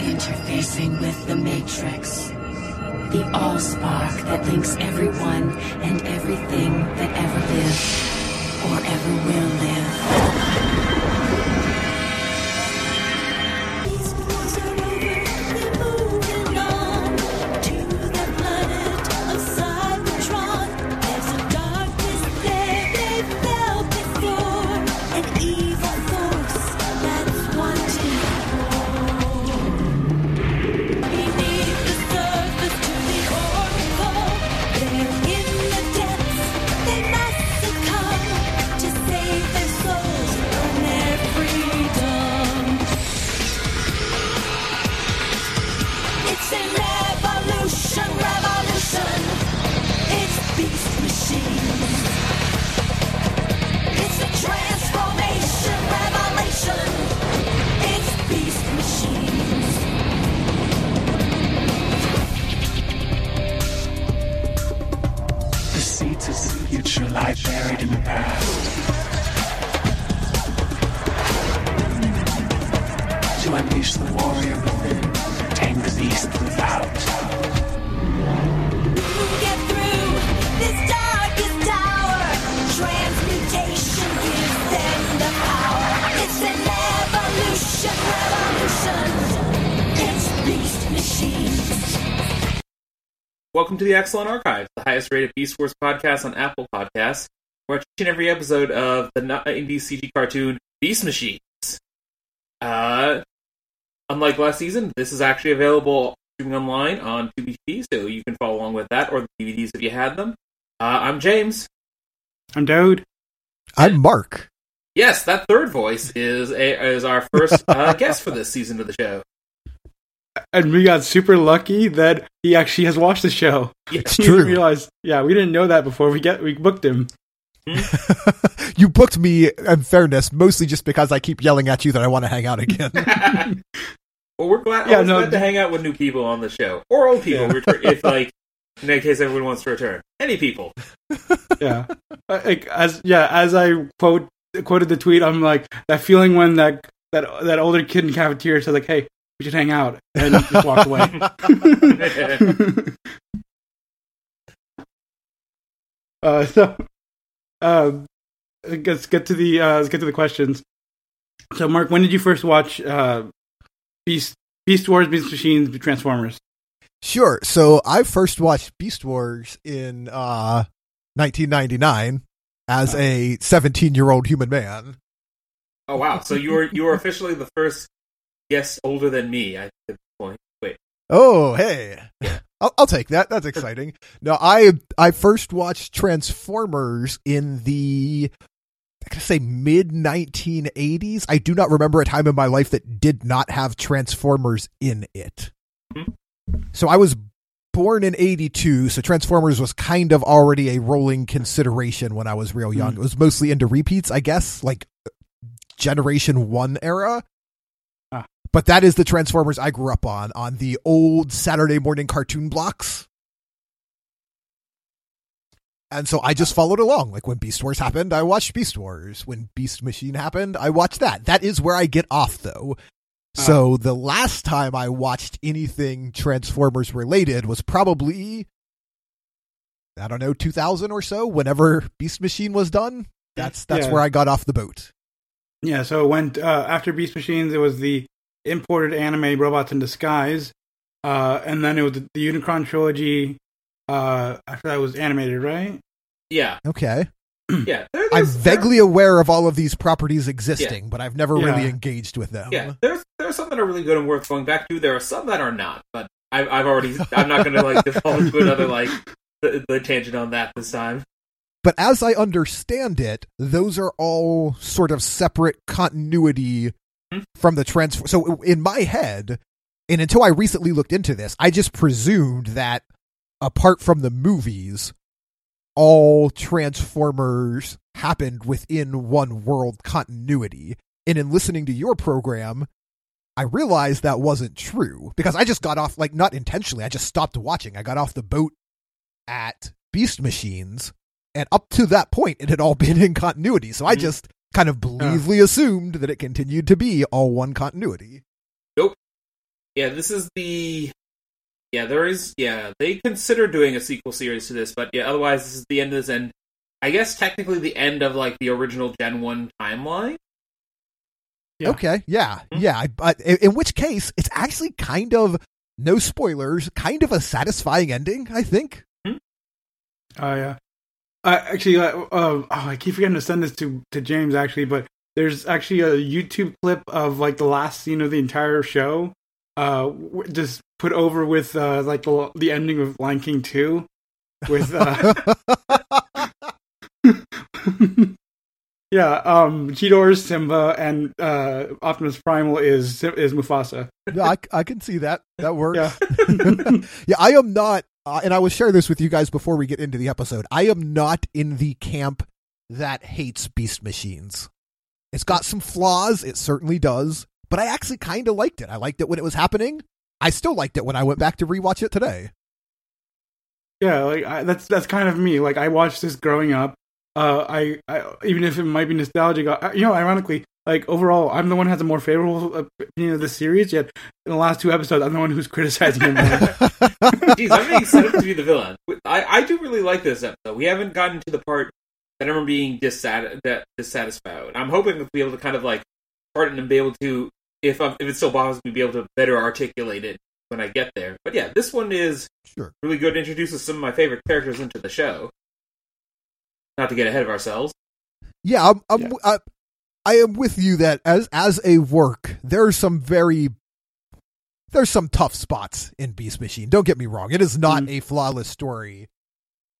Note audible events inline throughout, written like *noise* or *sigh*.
Interfacing with the Matrix. The Allspark that links everyone and everything that ever lived or ever will live. To the Axalon Archives, the highest rated Beast Wars podcast on Apple Podcasts. We're each and every episode of the 90s CG cartoon Beast Machines. Uh, unlike last season, this is actually available streaming online on Tubi, so you can follow along with that or the DVDs if you had them. Uh, I'm James. I'm Daoud. I'm Mark. Yes, that third voice is a, is our first uh, *laughs* guest for this season of the show. And we got super lucky that he actually has watched the show. *laughs* It's We didn't true. realize, yeah, we didn't know that before we get we booked him. *laughs* you booked me, in fairness, mostly just because I keep yelling at you that I want to hang out again. *laughs* Well, we're glad, Yeah, always no, glad to hang out with new people on the show or old people. Yeah. return, if like in that case, everyone wants to return. Any people. Yeah, Uh, like as yeah, as I quote quoted the tweet, I'm like that feeling when that that that older kid in cafeteria said like, "Hey, we should hang out," and just walked away. *laughs* uh, so, uh, let's get to the uh, let's get to the questions. So, Mark, when did you first watch uh, Beast Beast Wars, Beast Machines, Transformers? sure. So I first watched Beast Wars in uh, 1999 as a 17 year old human man. Oh wow! So you were you were officially the first guest older than me. At this point. Wait, Oh, hey. *laughs* I'll, I'll take that. That's exciting. *laughs* No, I I first watched Transformers in the I gotta say mid 1980s. I do not remember a time in my life that did not have Transformers in it. Mhm. So I was born in 82, so Transformers was kind of already a rolling consideration when I was real young. Mhm. It was mostly into repeats, I guess, like Generation 1 era. But that is the Transformers I grew up on, on the old Saturday morning cartoon blocks. And so I just followed along. Like when Beast Wars happened, I watched Beast Wars. When Beast Machine happened, I watched that. That is where I get off though. So the last time I watched anything Transformers related was probably I don't know, 2000 or so, whenever Beast Machine was done. That's that's Yeah. where I got off the boat. Yeah, so it went uh, after Beast Machines. It was the imported anime Robots in Disguise, uh, and then it was the, the Unicron trilogy. Uh, after that was animated, right? yeah, Okay. yeah. There- *clears throat* I'm there's- vaguely aware of all of these properties existing, but I've never really engaged with them. Yeah, there's there's some that are really good and worth going back to. There are some that are not, but I've I've already I'm not going to like default into another like the, the tangent on that this time. But as I understand it, those are all sort of separate continuity Hmm. from the transfer. So in my head, and until I recently looked into this, I just presumed that apart from the movies, all Transformers happened within one world continuity. And in listening to your program, I realized that wasn't true because I just got off, like, not intentionally, I just stopped watching. I got off the boat at Beast Machines, and up to that point, it had all *laughs* been in continuity. So I Mhm. just kind of believely assumed that it continued to be all one continuity. Nope. yeah, this is the yeah. There is yeah. They consider doing a sequel series to this, but yeah. Otherwise, this is the end of this, and I guess technically the end of like the original Gen One timeline. Yeah. Okay, yeah, Hmm. yeah. But in, in which case, it's actually kind of no spoilers, kind of a satisfying ending. I think. Oh yeah. Uh, actually, uh, uh, oh, I keep forgetting to send this to to James. Actually, but there's actually a YouTube clip of like the last scene of the entire show, uh, w- just put over with uh, like the the ending of Lion King two, with uh, *laughs* yeah, um, Cheetor is Simba and uh, Optimus Primal is is Mufasa. I, I can see that. That works. Yeah. *laughs* yeah, I am not, uh, and I will share this with you guys before we get into the episode. I am not in the camp that hates beast machines. It's got some flaws, it certainly does, but I actually kind of liked it. I liked it when it was happening. I still liked it when I went back to rewatch it today. Yeah, like I, that's that's kind of me. Like I watched this growing up. Uh, I, I even if it might be nostalgic, uh, you know, ironically, like overall, I'm the one who has a more favorable opinion of the series. Yet in the last two episodes, I'm the one who's criticizing it. *laughs* Jeez, I'm being set up to be the villain. I, I do really like this episode. We haven't gotten to the part that I'm being dissat- that dissatisfied. I'm hoping to be able to kind of like pardon and be able to, if I'm, if it still bothers me, be able to better articulate it when I get there. But yeah, this one is Sure. really good. Introduces some of my favorite characters into the show. Not to get ahead of ourselves. Yeah, I'm, I'm Yeah. I, I am with you that as as a work, there are some very there's some tough spots in Beast Machine. Don't get me wrong; it is not Mm. a flawless story.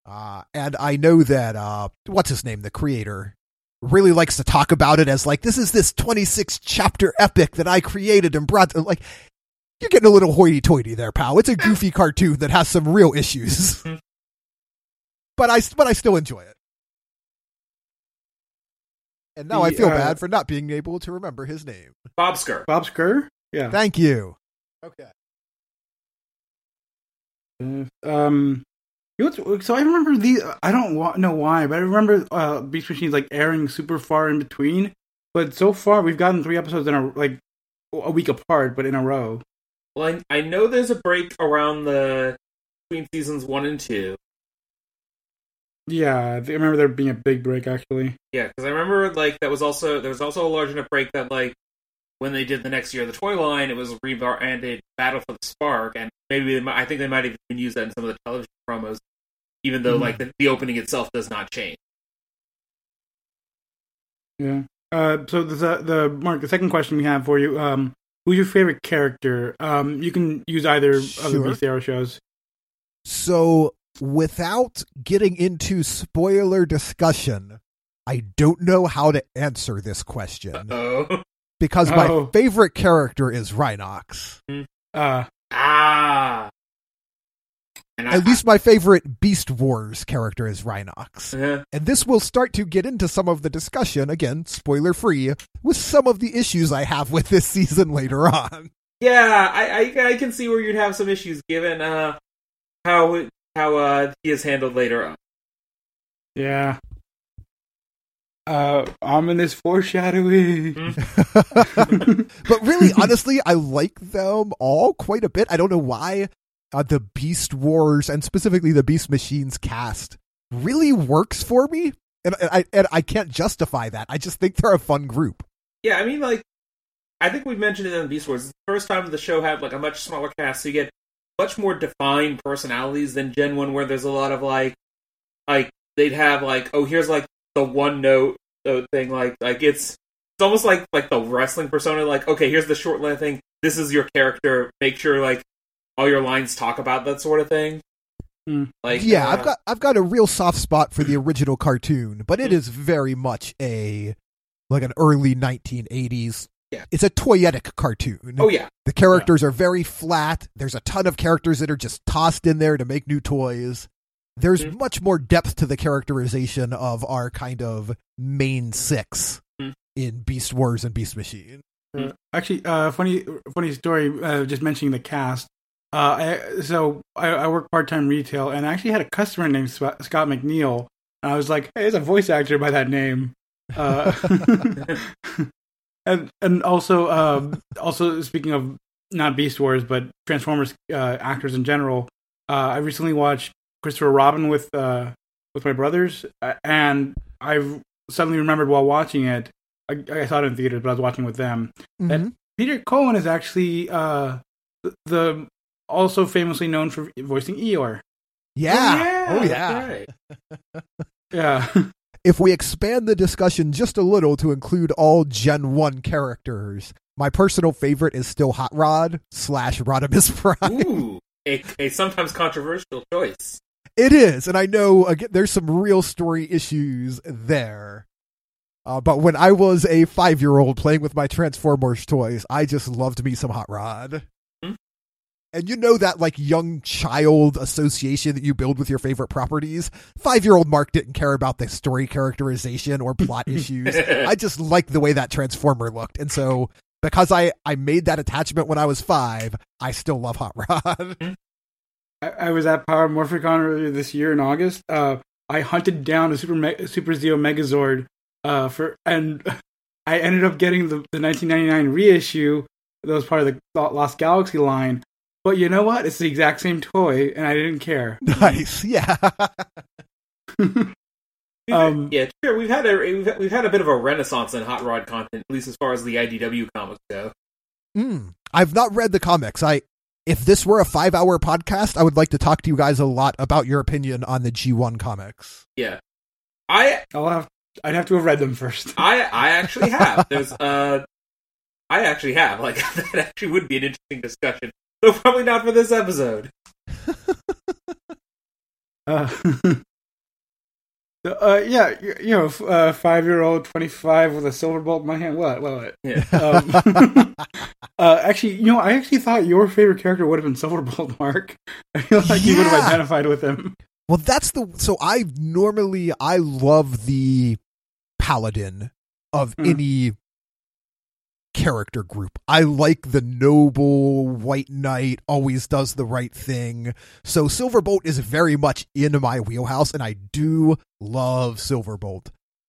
Uh, and I know that uh, what's his name, the creator, really likes to talk about it as like this is this 26 chapter epic that I created and brought. To, like you're getting a little hoity-toity there, pal. It's a goofy cartoon that has some real issues, *laughs* but I but I still enjoy it. And now I feel uh, bad for not being able to remember his name. Bob Skir. Bob Skir, yeah. Thank you. Okay. Uh, um, you know so I remember the I don't wa- know why, but I remember uh, Beast Machines like airing super far in between. But so far, we've gotten three episodes in a like a week apart, but in a row. Well, I, I know there's a break around the between seasons one and two. Yeah, I remember there being a big break actually. Yeah, because I remember like that was also there was also a large enough break that like when they did the next year the toy line, it was rebranded Battle for the Spark, and maybe they, might- I think they might have even use that in some of the television promos, even though Mhm. like the, the opening itself does not change. Yeah. Uh, so the the Mark, the second question we have for you, um, who's your favorite character? Um, you can use either of the Sure. Beast Era shows. So, without getting into spoiler discussion, I don't know how to answer this question Oh, because my Oh. favorite character is Rhinox. Uh, ah, and I, At least my favorite Beast Wars character is Rhinox. Uh, And this will start to get into some of the discussion, again, spoiler free, with some of the issues I have with this season later on. yeah, I, I I can see where you'd have some issues given uh how how uh he is handled later on. yeah. Uh, ominous foreshadowing. *laughs* but really, honestly, I like them all quite a bit. I don't know why uh, the Beast Wars and specifically the Beast Machines cast really works for me, and, and I and I can't justify that. I just think they're a fun group. Yeah, I mean, like, I think we mentioned it in the Beast Wars. It's the first time the show had like a much smaller cast, so you get much more defined personalities than Gen One, where there's a lot of like, like they'd have like, oh, here's like the one note uh, thing, like, like it's it's almost like like the wrestling persona, like, okay, here's the short line thing. This is your character. Make sure like all your lines talk about that sort of thing. Hmm. Like, yeah, uh, I've got I've got a real soft spot for the original cartoon, but it is very much a like an early 1980s. Yeah. It's a toyetic cartoon. Oh yeah, The characters are very flat. There's a ton of characters that are just tossed in there to make new toys. There's Mhm. much more depth to the characterization of our kind of main six Mhm. in Beast Wars and Beast Machine. Uh, actually, uh, funny, funny story. Uh, just mentioning the cast. Uh, I, so I, I work part time retail, and I actually had a customer named Scott McNeil. And I was like, "Hey, there's a voice actor by that name." Uh, *laughs* *laughs* *laughs* and and also, um, also speaking of not Beast Wars, but Transformers uh, actors in general. Uh, I recently watched Christopher Robin with uh, with my brothers, uh, and I suddenly remembered while watching it. I, I saw it in theaters, but I was watching with them. That Mhm. Peter Cullen is actually uh, the, the also famously known for voicing Eeyore. Yeah. Oh, that's yeah. right. Yeah, *laughs* If we expand the discussion just a little to include all Gen 1 characters, my personal favorite is still Hot Rod slash Rodimus *laughs* Prime. Ooh, a, a sometimes controversial choice. It is, and I know again there's some real story issues there. Uh, but when I was a five year old playing with my Transformers toys, I just loved me some Hot Rod. And you know that like young child association that you build with your favorite properties? Five year old Mark didn't care about the story characterization or plot *laughs* issues. I just liked the way that Transformer looked. And so because I, I made that attachment when I was five, I still love Hot Rod. *laughs* I, I was at Power Morphicon earlier this year in August. Uh, I hunted down a Super Me- Super Zeo Megazord uh, for, and *laughs* I ended up getting the, the 1999 reissue that was part of the Lost Galaxy line. But you know what? It's the exact same toy, and I didn't care. *laughs* nice. Yeah. *laughs* Um, *laughs* yeah, sure. We've had a we've, we've had a bit of a renaissance in hot rod content, at least as far as the IDW comics go. Mm, I've not read the comics. I if this were a five hour podcast, I would like to talk to you guys a lot about your opinion on the G one comics. Yeah, I I'll have I'd have to have read them first. I I actually have. There's uh, I actually have. Like that actually would be an interesting discussion, *laughs* though probably not for this episode. *laughs* Uh, *laughs* uh, yeah, you, you know, f- uh, five year old, 25 with a silver bolt in my hand. What? What? what? Yeah. Um, uh, actually, you know, I actually thought your favorite character would have been Silverbolt, Mark. I feel like you would have identified with him. Well, that's the so I normally I love the paladin of Hmm. any character group. I like the noble white knight, always does the right thing. So Silverbolt is very much in my wheelhouse, and I do love Silverbolt.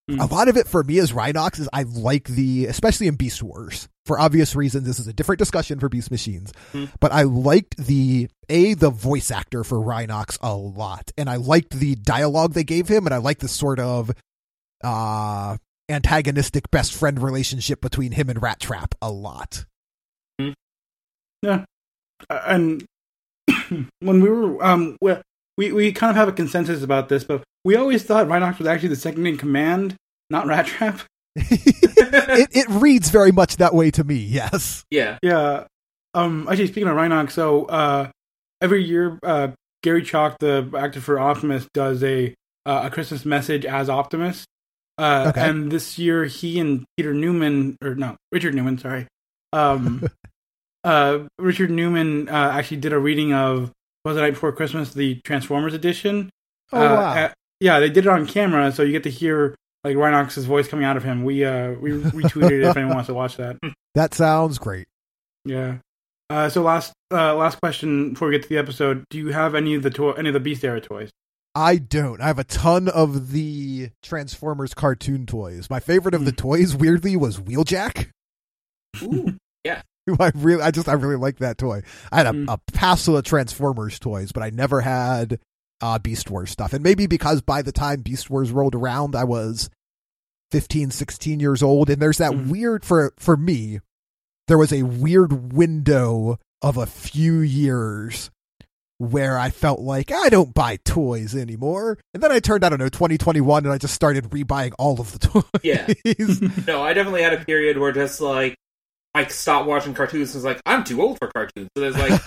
Hmm. A lot of it for me as Rhinox is I like the, especially in Beast Wars, for obvious reasons. This is a different discussion for Beast Machines, Hmm. but I liked the a the voice actor for Rhinox a lot, and I liked the dialogue they gave him, and I liked the sort of uh antagonistic best friend relationship between him and Rat Trap a lot. Yeah, and *coughs* when we were, um, we, we we kind of have a consensus about this, but we always thought Rhinox was actually the second in command, not Rat Trap. *laughs* *laughs* it it reads very much that way to me. Yes. Yeah. Yeah. Um. Actually, speaking of Rhinox, so uh, every year, uh, Gary Chalk, the actor for Optimus, does a uh, a Christmas message as Optimus. Uh, Okay. And this year, he and Peter Newman, or no, Richard Newman, sorry, um, *laughs* uh, Richard Newman uh, actually did a reading of was the night before Christmas, the Transformers edition. Oh Uh, wow. uh, yeah, they did it on camera, so you get to hear like Rhinox's voice coming out of him. We uh we *laughs* retweeted it if anyone wants to watch that. that sounds great. Yeah. Uh, so last uh, last question before we get to the episode: Do you have any of the to- any of the Beast era toys? I don't. I have a ton of the Transformers cartoon toys. My favorite of the toys, weirdly, was Wheeljack. Ooh. *laughs* who I really, I just, I really like that toy. I had a, Mm. a passel of Transformers toys, but I never had uh, Beast Wars stuff. And maybe because by the time Beast Wars rolled around, I was 15, 16 years old. And there's that Mhm. weird, for, for me, there was a weird window of a few years where I felt like I don't buy toys anymore. And then I turned, I don't know, 2021 and I just started rebuying all of the toys. Yeah. *laughs* No, I definitely had a period where just like I stopped watching cartoons. and was like, I'm too old for cartoons. So there's like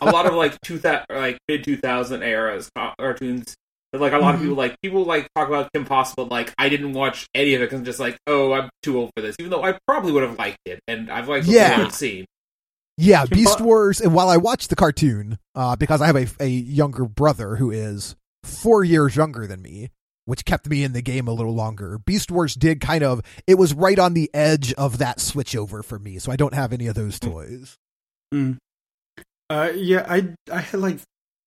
a lot of like two like mid two thousand eras cartoons. But like a lot of Mhm. people like people like talk about Kim Possible. Like I didn't watch any of it because I'm just like, oh, I'm too old for this. Even though I probably would have liked it, and I've liked what Yeah. I've seen. Yeah, Kim Beast Wars. And while I watched the cartoon, uh, because I have a, a younger brother who is four years younger than me, which kept me in the game a little longer, Beast Wars did kind of, it was right on the edge of that switch over for me. So I don't have any of those toys. Mm. Uh, yeah, I I had like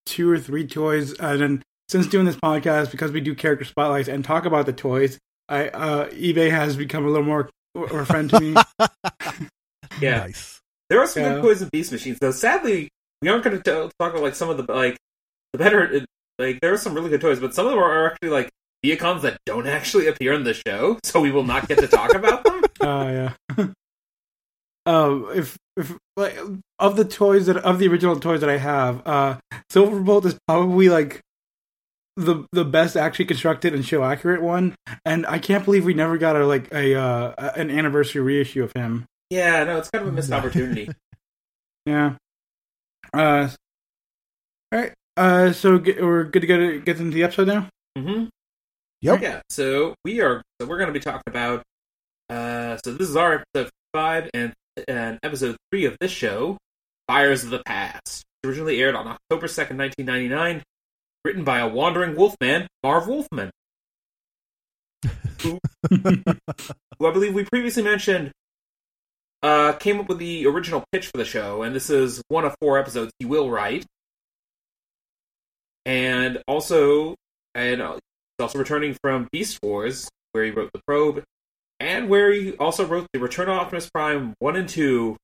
two or three toys, and then since doing this podcast, because we do character spotlights and talk about the toys, I uh, eBay has become a little more of a friend to me. *laughs* Yeah. Nice. There are some Yeah. good toys and beast machines. Though sadly, we aren't going to talk about like some of the like the better like there are some really good toys, but some of them are actually like Vehicons that don't actually appear in the show, *laughs* so we will not get to talk about them. *laughs* *laughs* Oh yeah. um, if if like of the toys that of the original toys that I have, uh, Silverbolt is probably like the the best actually constructed and show accurate one, and I can't believe we never got a like a uh a- an anniversary reissue of him. Yeah, no, it's kind of a missed *laughs* opportunity. Yeah. Uh. All right. Uh. So get, we're good to get get into the episode now. Mm-hmm. Yep. Yeah, so we are. So we're going to be talking about. Uh, so this is our episode five and and episode three of this show, Fires of the Past. Originally aired on October second, nineteen ninety nine. Written by a wandering wolfman, Marv Wolfman, *laughs* who, who I believe we previously mentioned uh, came up with the original pitch for the show, and this is one of four episodes he will write. And also, and uh, He's also returning from Beast Wars, where he wrote The Probe, and where he also wrote The Return of Optimus Prime 1 and 2,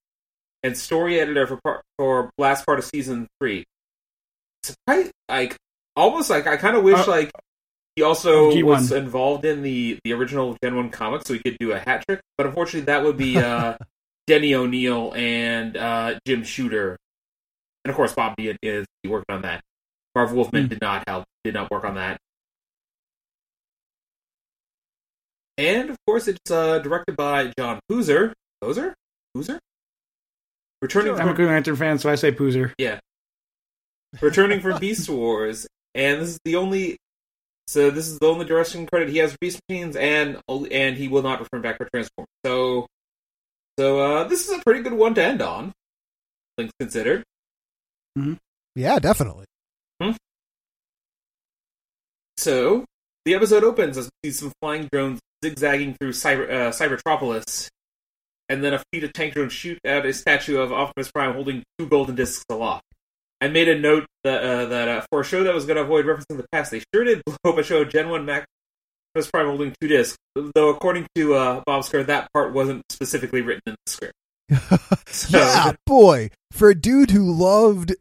and story editor for part, for last part of season 3. Surprise, like, almost like, I kind of wish, Uh, like, he also G1. was involved in the, the original Gen 1 comic, so he could do a hat trick, but unfortunately that would be uh, *laughs* Denny O'Neil and uh, Jim Shooter. And of course, Bob Dean is working on that. Marv Wolfman Hmm. did not help, did not work on that. And of course, it's uh, directed by John Poozer. Poozer? Poozer? Returning I'm a from Green Lantern fan, so I say Poozer. Yeah. Returning from *laughs* Beast Wars, and this is the only. So this is the only direction credit he has for Beast Machines, and and he will not return back for Transform. So, so uh, this is a pretty good one to end on. Things considered. Yeah, definitely. So the episode opens as we see some flying drones zigzagging through Cyber, uh, Cybertropolis, and then a fleet of tank drones shoot at a statue of Optimus Prime holding two golden discs aloft. I made a note that uh, that uh, for a show that was going to avoid referencing the past, they sure did blow up a show Gen One Mac Optimus Prime holding two discs. Though according to uh, Bob Skir, that part wasn't specifically written in the script. *laughs* So, yeah, boy, for a dude who loved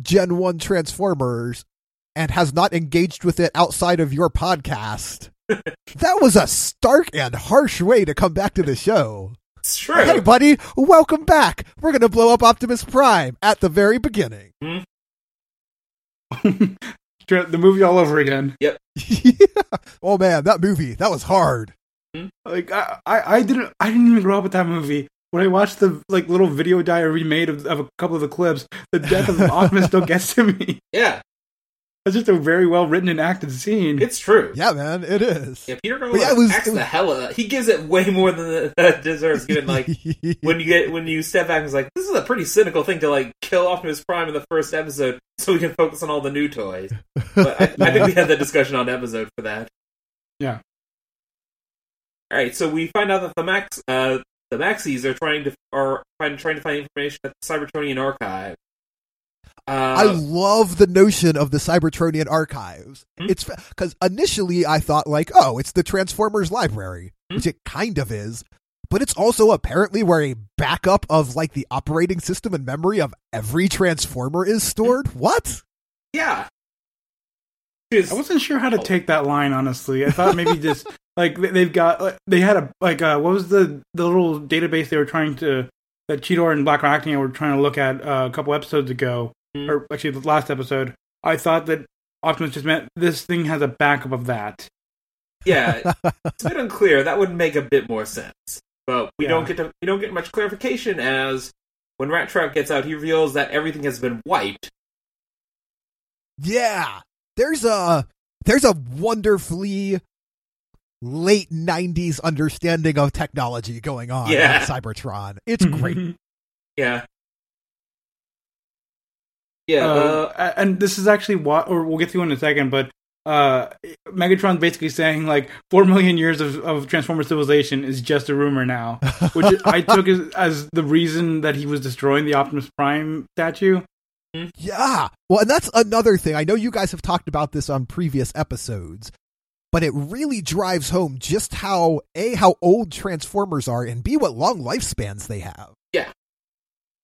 Gen 1 Transformers and has not engaged with it outside of your podcast, *laughs* that was a stark and harsh way to come back to the show. it's true. Hey, buddy, welcome back. We're going to blow up Optimus Prime at the very beginning. *laughs* the movie all over again. *laughs* yeah. Oh, man, that movie, that was hard. Hmm? Like I, I, I didn't, I didn't even grow up with that movie. When I watched the like little video diary made of, of a couple of the clips, the death of *laughs* Optimus still gets to me. Yeah, It's just a very well written and acted scene. it's true. Yeah, man, it is. Yeah, Peter But yeah, it was- acts it was- the hell of He gives it way more than *laughs* it deserves. Given like *laughs* when you get when you step back and it's like this is a pretty cynical thing to like kill Optimus Prime in the first episode so we can focus on all the new toys. But I, I think we had that discussion on episode for that. Yeah. All right, so we find out that the Max uh, the Maxis are trying to are find, trying to find information at the Cybertronian archive. I Uh, love the notion of the Cybertronian archives. Hmm? It's because initially I thought like, oh, it's the Transformers library, Hmm? which it kind of is, but it's also apparently where a backup of like the operating system and memory of every Transformer is stored. What? yeah. Is- I wasn't sure how to take that line. Honestly, I thought maybe just *laughs* like they- they've got like, they had a like uh, what was the the little database they were trying to that Cheetor and Black Arachnia were trying to look at uh, a couple episodes ago, Hmm. Mm-hmm. or actually the last episode. I thought that Optimus just meant this thing has a backup of that. yeah, *laughs* it's a bit unclear. That would make a bit more sense, but we Yeah. don't get to we don't get much clarification as when Rat Trap gets out, he reveals that everything has been wiped. Yeah, there's a there's a wonderfully late '90s understanding of technology going on Yeah. in Cybertron. It's great. *laughs* Yeah, yeah. Uh, uh, and this is actually what, or we'll get to in a second, but uh, Megatron's basically saying like four million years of, of Transformer civilization is just a rumor now, which *laughs* I took as, as the reason that he was destroying the Optimus Prime statue. Yeah. Well, and that's another thing. I know you guys have talked about this on previous episodes, but it really drives home just how A, how old Transformers are, and B, what long lifespans they have. Yeah,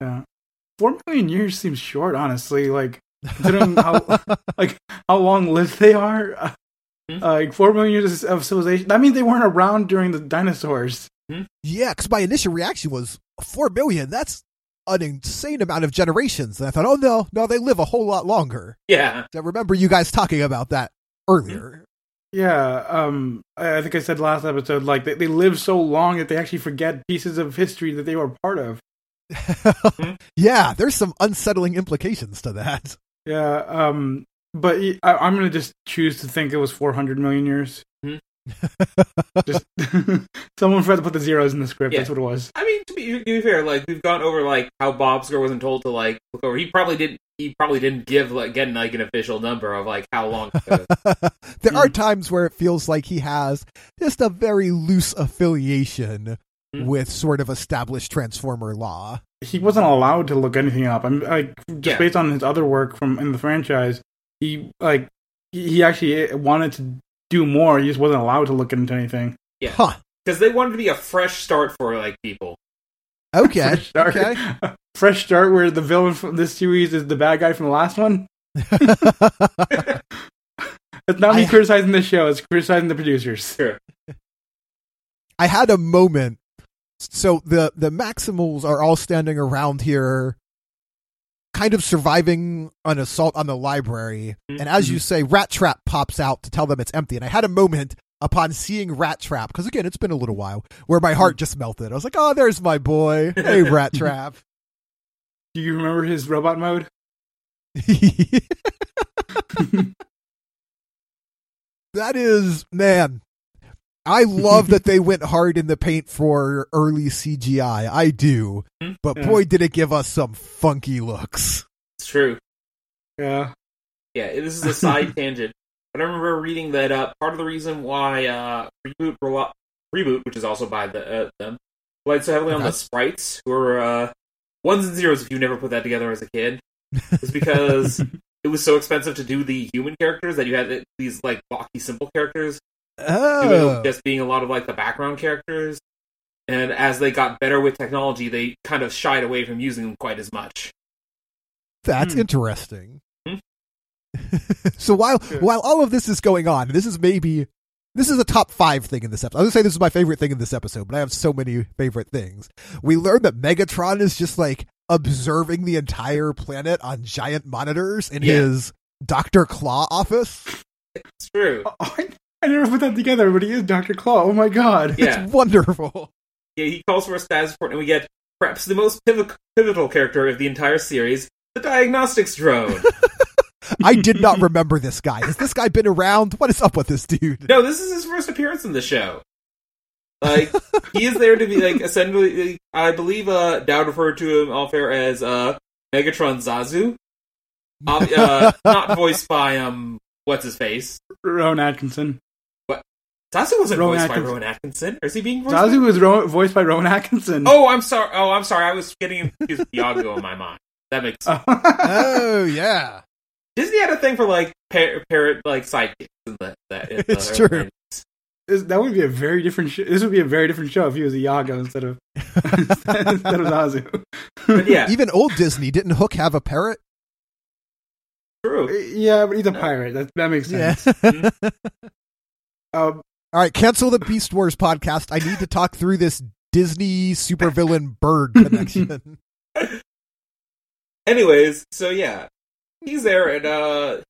yeah. Four million years seems short, honestly. Like considering *laughs* how like how long lived they are. Uh, Hmm. like four million years of civilization. That means they weren't around during the dinosaurs. Yeah, because my initial reaction was four million. That's an insane amount of generations. And I thought, oh no, no, they live a whole lot longer. Yeah. I remember you guys talking about that earlier. Yeah, um, I I think I said last episode, like they, they live so long that they actually forget pieces of history that they were part of. *laughs* yeah, there's some unsettling implications to that. Yeah, um, but I, am gonna just choose to think it was 400 million years. Hmm. *laughs* just *laughs* someone forgot to put the zeros in the script. Yeah. That's what it was. I mean, to be, to be fair, like we've gone over like how Bob Skir wasn't told to like look over. He probably didn't. He probably didn't give like getting like an official number of like how long. There are Mm. times where it feels like he has just a very loose affiliation Mm. with sort of established Transformer law. He wasn't allowed to look anything up. I'm like just Yeah. based on his other work from in the franchise. He like he he actually wanted to do more. He just wasn't allowed to look into anything. Yeah. Huh. because they wanted to be a fresh start for like people. Okay. *laughs* Fresh start. okay. *laughs* Fresh start where the villain from this series is the bad guy from the last one. *laughs* It's not me I- criticizing the show, it's criticizing the producers. Sure. I had a moment. So the the Maximals are all standing around here, kind of surviving an assault on the library. And as you mm-hmm. say, Rat Trap pops out to tell them it's empty. And I had a moment upon seeing Rat Trap because again, it's been a little while, where my heart mm. just melted. I was like, "Oh, there's my boy. Hey, *laughs* Rat Trap." Do you remember his robot mode? *laughs* *laughs* that is man. I love that *laughs* they went hard in the paint for early CGI. I do. Hmm. But Yeah. boy did it give us some funky looks. It's true. Yeah. Yeah, this is a side *laughs* tangent. But I remember reading that uh, part of the reason why uh, reboot Ro- reboot, which is also by the uh, them, relied so heavily on Okay. the sprites, who are uh, ones and zeros. If you never put that together as a kid, is because *laughs* it was so expensive to do the human characters that you had these like blocky, simple characters Oh. just being a lot of like the background characters. And as they got better with technology, they kind of shied away from using them quite as much. That's Hmm. interesting. Hmm. *laughs* so while Yeah. while all of this is going on, this is maybe this is a top five thing in this episode. I was gonna say this is my favorite thing in this episode, but I have so many favorite things. We learn that Megatron is just like observing the entire planet on giant monitors in Yeah. his Doctor Claw office. It's true. Oh, I, I never put that together, but he is Dr. Claw. Oh my god. Yeah. It's wonderful. Yeah, he calls for a status report, and we get perhaps the most piv- pivotal character of the entire series, the diagnostics drone. *laughs* I did not remember this guy. Has this guy been around? What is up with this dude? no, this is his first appearance in the show. Like, he is there to be, like, essentially, I believe, uh, Daoud referred to him off air as, uh, Megatron Zazu. Ob- uh, *laughs* not voiced by, um, what's his face? Rowan Atkinson. Zazu wasn't Rowan voiced by Rowan Atkinson. Or is he being voiced by- was ro- voiced by Rowan Atkinson. Oh, I'm sorry. Oh, I'm sorry. I was getting confused with Iago in my mind. That makes sense. Oh *laughs* yeah. Disney had a thing for like par- parrot like sidekicks in the, that. in the It's early true. 90s. This- that would be a very different. Sh- this would be a very different show if he was a Iago instead of *laughs* instead of Zazu. But yeah, Even old Disney didn't Hook have a parrot? true. yeah, but he's a pirate. That that makes sense. *laughs* Um, All right, cancel the Beast Wars podcast. I need to talk through this Disney supervillain bird connection. *laughs* Anyways, so yeah, he's there and uh,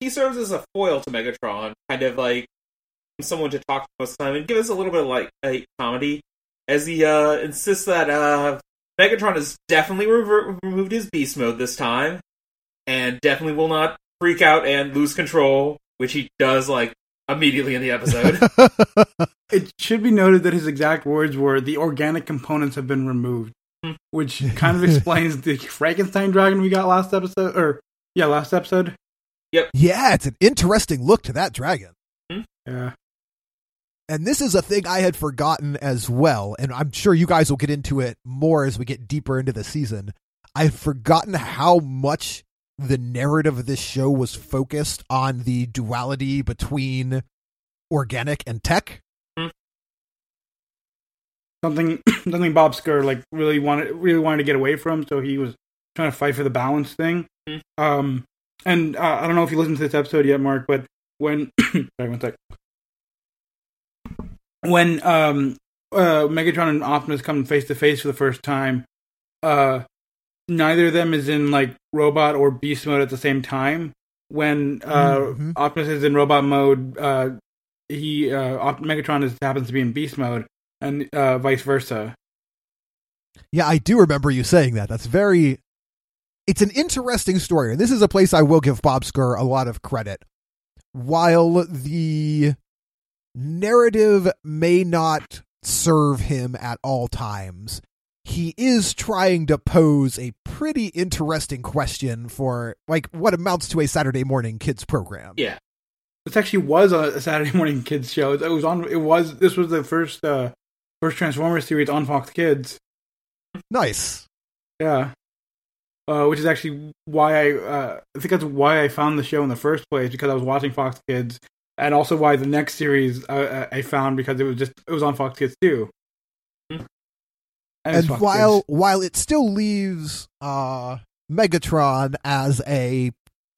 he serves as a foil to Megatron, kind of like someone to talk to most of the time and give us a little bit of like a comedy as he uh insists that uh Megatron has definitely rever- removed his beast mode this time and definitely will not freak out and lose control, which he does like immediately in the episode. *laughs* it should be noted that his exact words were, "The organic components have been removed," Hmm. which *laughs* kind of explains the Frankenstein dragon we got last episode, or yeah, last episode. Yep. Yeah, it's an interesting look to that dragon. Yeah, And this is a thing I had forgotten as well, and I'm sure you guys will get into it more as we get deeper into the season. I've forgotten how much the narrative of this show was focused on the duality between organic and tech. Hmm. something *clears throat* something Bob Skir like really wanted really wanted to get away from. So he was trying to fight for the balance thing. Mhm. Um, and uh, I don't know if you listened to this episode yet, Mark, but when *clears throat* sorry, one sec. When um uh Megatron and Optimus come face to face for the first time, uh neither of them is in like robot or beast mode at the same time. When uh Mhm. Optimus is in robot mode, uh he uh Megatron is happens to be in beast mode and uh vice versa. Yeah, I do remember you saying that. That's very. It's an interesting story, and this is a place I will give Bob Skir a lot of credit. While the narrative may not serve him at all times, he is trying to pose a pretty interesting question for like what amounts to a Saturday morning kids program. Yeah. This actually was a Saturday morning kids show. It was on. It was. This was the first uh first Transformers series on Fox Kids. Nice. Yeah. Uh, which is actually why I uh, I think that's why I found the show in the first place because I was watching Fox Kids, and also why the next series uh, I found because it was just it was on Fox Kids too. And while while it still leaves uh Megatron as a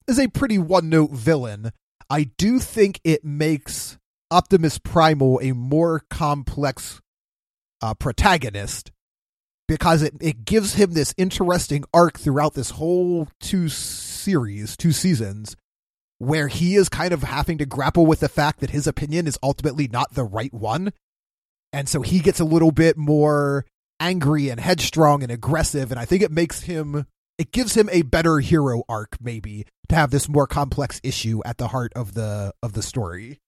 as a pretty one note villain, I do think it makes Optimus Primal a more complex uh, protagonist because it, it gives him this interesting arc throughout this whole two series, two seasons, where he is kind of having to grapple with the fact that his opinion is ultimately not the right one. And so he gets a little bit more angry and headstrong and aggressive and i think it makes him it gives him a better hero arc maybe to have this more complex issue at the heart of the of the story.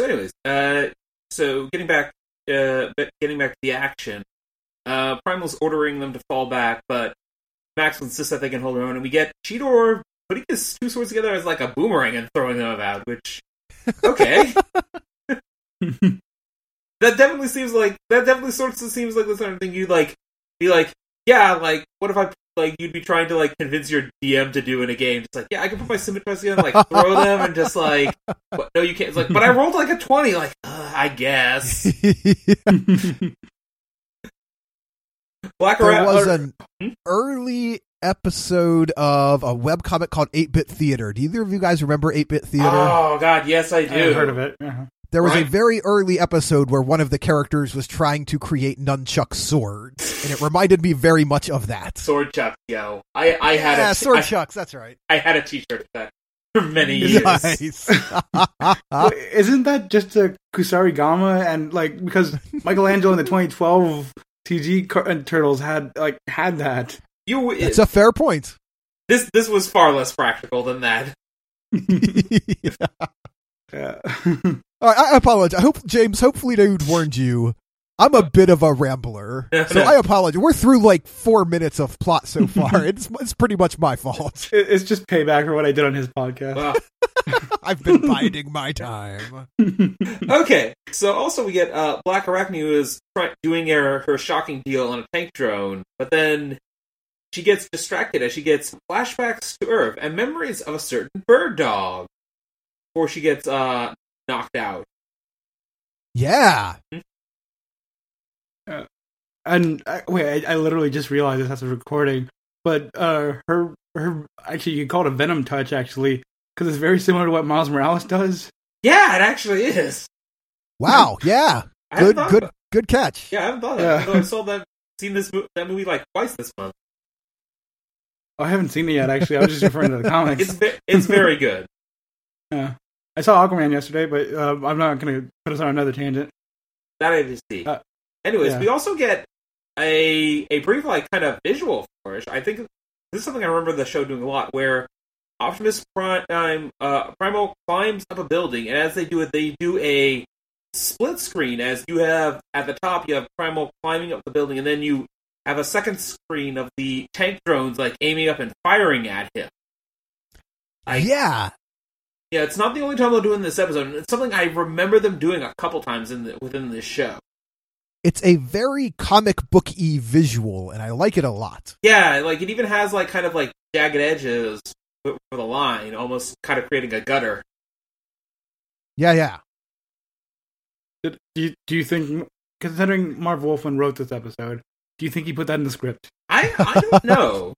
So, anyways, uh, so getting back, uh, but getting back to the action, uh, Primal's ordering them to fall back, but Max insists that they can hold their own, and we get Cheetor putting his two swords together as like a boomerang and throwing them about, which okay, *laughs* *laughs* that definitely seems like that definitely sorts of seems like the sort of thing you'd like be like, yeah, like what if I like you'd be trying to like convince your DM to do in a game? It's like, yeah, I can put my scimitars together, and, like throw them, and just like, *laughs* what? no, you can't. It's like, but I rolled like a twenty. Like, uh, I guess *laughs* Black there was an Hmm? early episode of a webcomic called 8-bit theater do either of you guys remember 8-bit theater Oh God, yes, I do. I've heard of it. Uh-huh. There was a very early episode where one of the characters was trying to create nunchuck swords, and it reminded me very much of that. Sword chuck, yo. I I had yeah, a sword I- chucks. That's right. I had a T-shirt that for many *laughs* years. Nice. *laughs* Isn't that just a Kusari Gama and like because Michelangelo in the 2012 TG car- uh, Turtles had like had that. You That's a fair point. this this was far less practical than that. *laughs* Yeah. All right, I apologize. I hope James. Hopefully, dude warned you. I'm a bit of a rambler, so I *laughs* apologize. We're through like four minutes of plot so far. *laughs* it's it's pretty much my fault. It's just payback for what I did on his podcast. Wow. *laughs* I've been biding my time. Okay, so also we get uh, Black Arachnia who is try- doing her, her shocking deal on a tank drone, but then she gets distracted as she gets flashbacks to Earth and memories of a certain bird dog before she gets uh, knocked out. Yeah, and I, wait, I, I literally just realized this as a recording, but uh, her her actually you could call it a Venom touch actually because it's very similar to what Miles Morales does. Yeah, it actually is. wow, *laughs* yeah, good, good, about- good catch. Yeah, I haven't thought of Yeah. that. Although I saw that, seen this that movie like twice this month. Oh, I haven't seen it yet. Actually, I was just referring to the *laughs* comics. It's it's very good. Yeah. I saw Aquaman yesterday, but uh, I'm not going to put us on another tangent. That I did see. Uh, Anyways, yeah. we also get a a brief like kind of visual flourish. I think this is something I remember the show doing a lot, where Optimus Prime uh, Primal climbs up a building, and as they do it, they do a split screen. As you have at the top, you have Primal climbing up the building, and then you have a second screen of the tank drones like aiming up and firing at him. I- yeah, Yeah, it's not the only time they're doing this episode. It's something I remember them doing a couple times in the, within this show. it's a very comic book y visual, and I like it a lot. Yeah, like it even has like kind of like jagged edges for for the line, almost kind of creating a gutter. Yeah, yeah. Do you, do you think, considering Marv Wolfman wrote this episode, do you think he put that in the script? I I don't *laughs* know.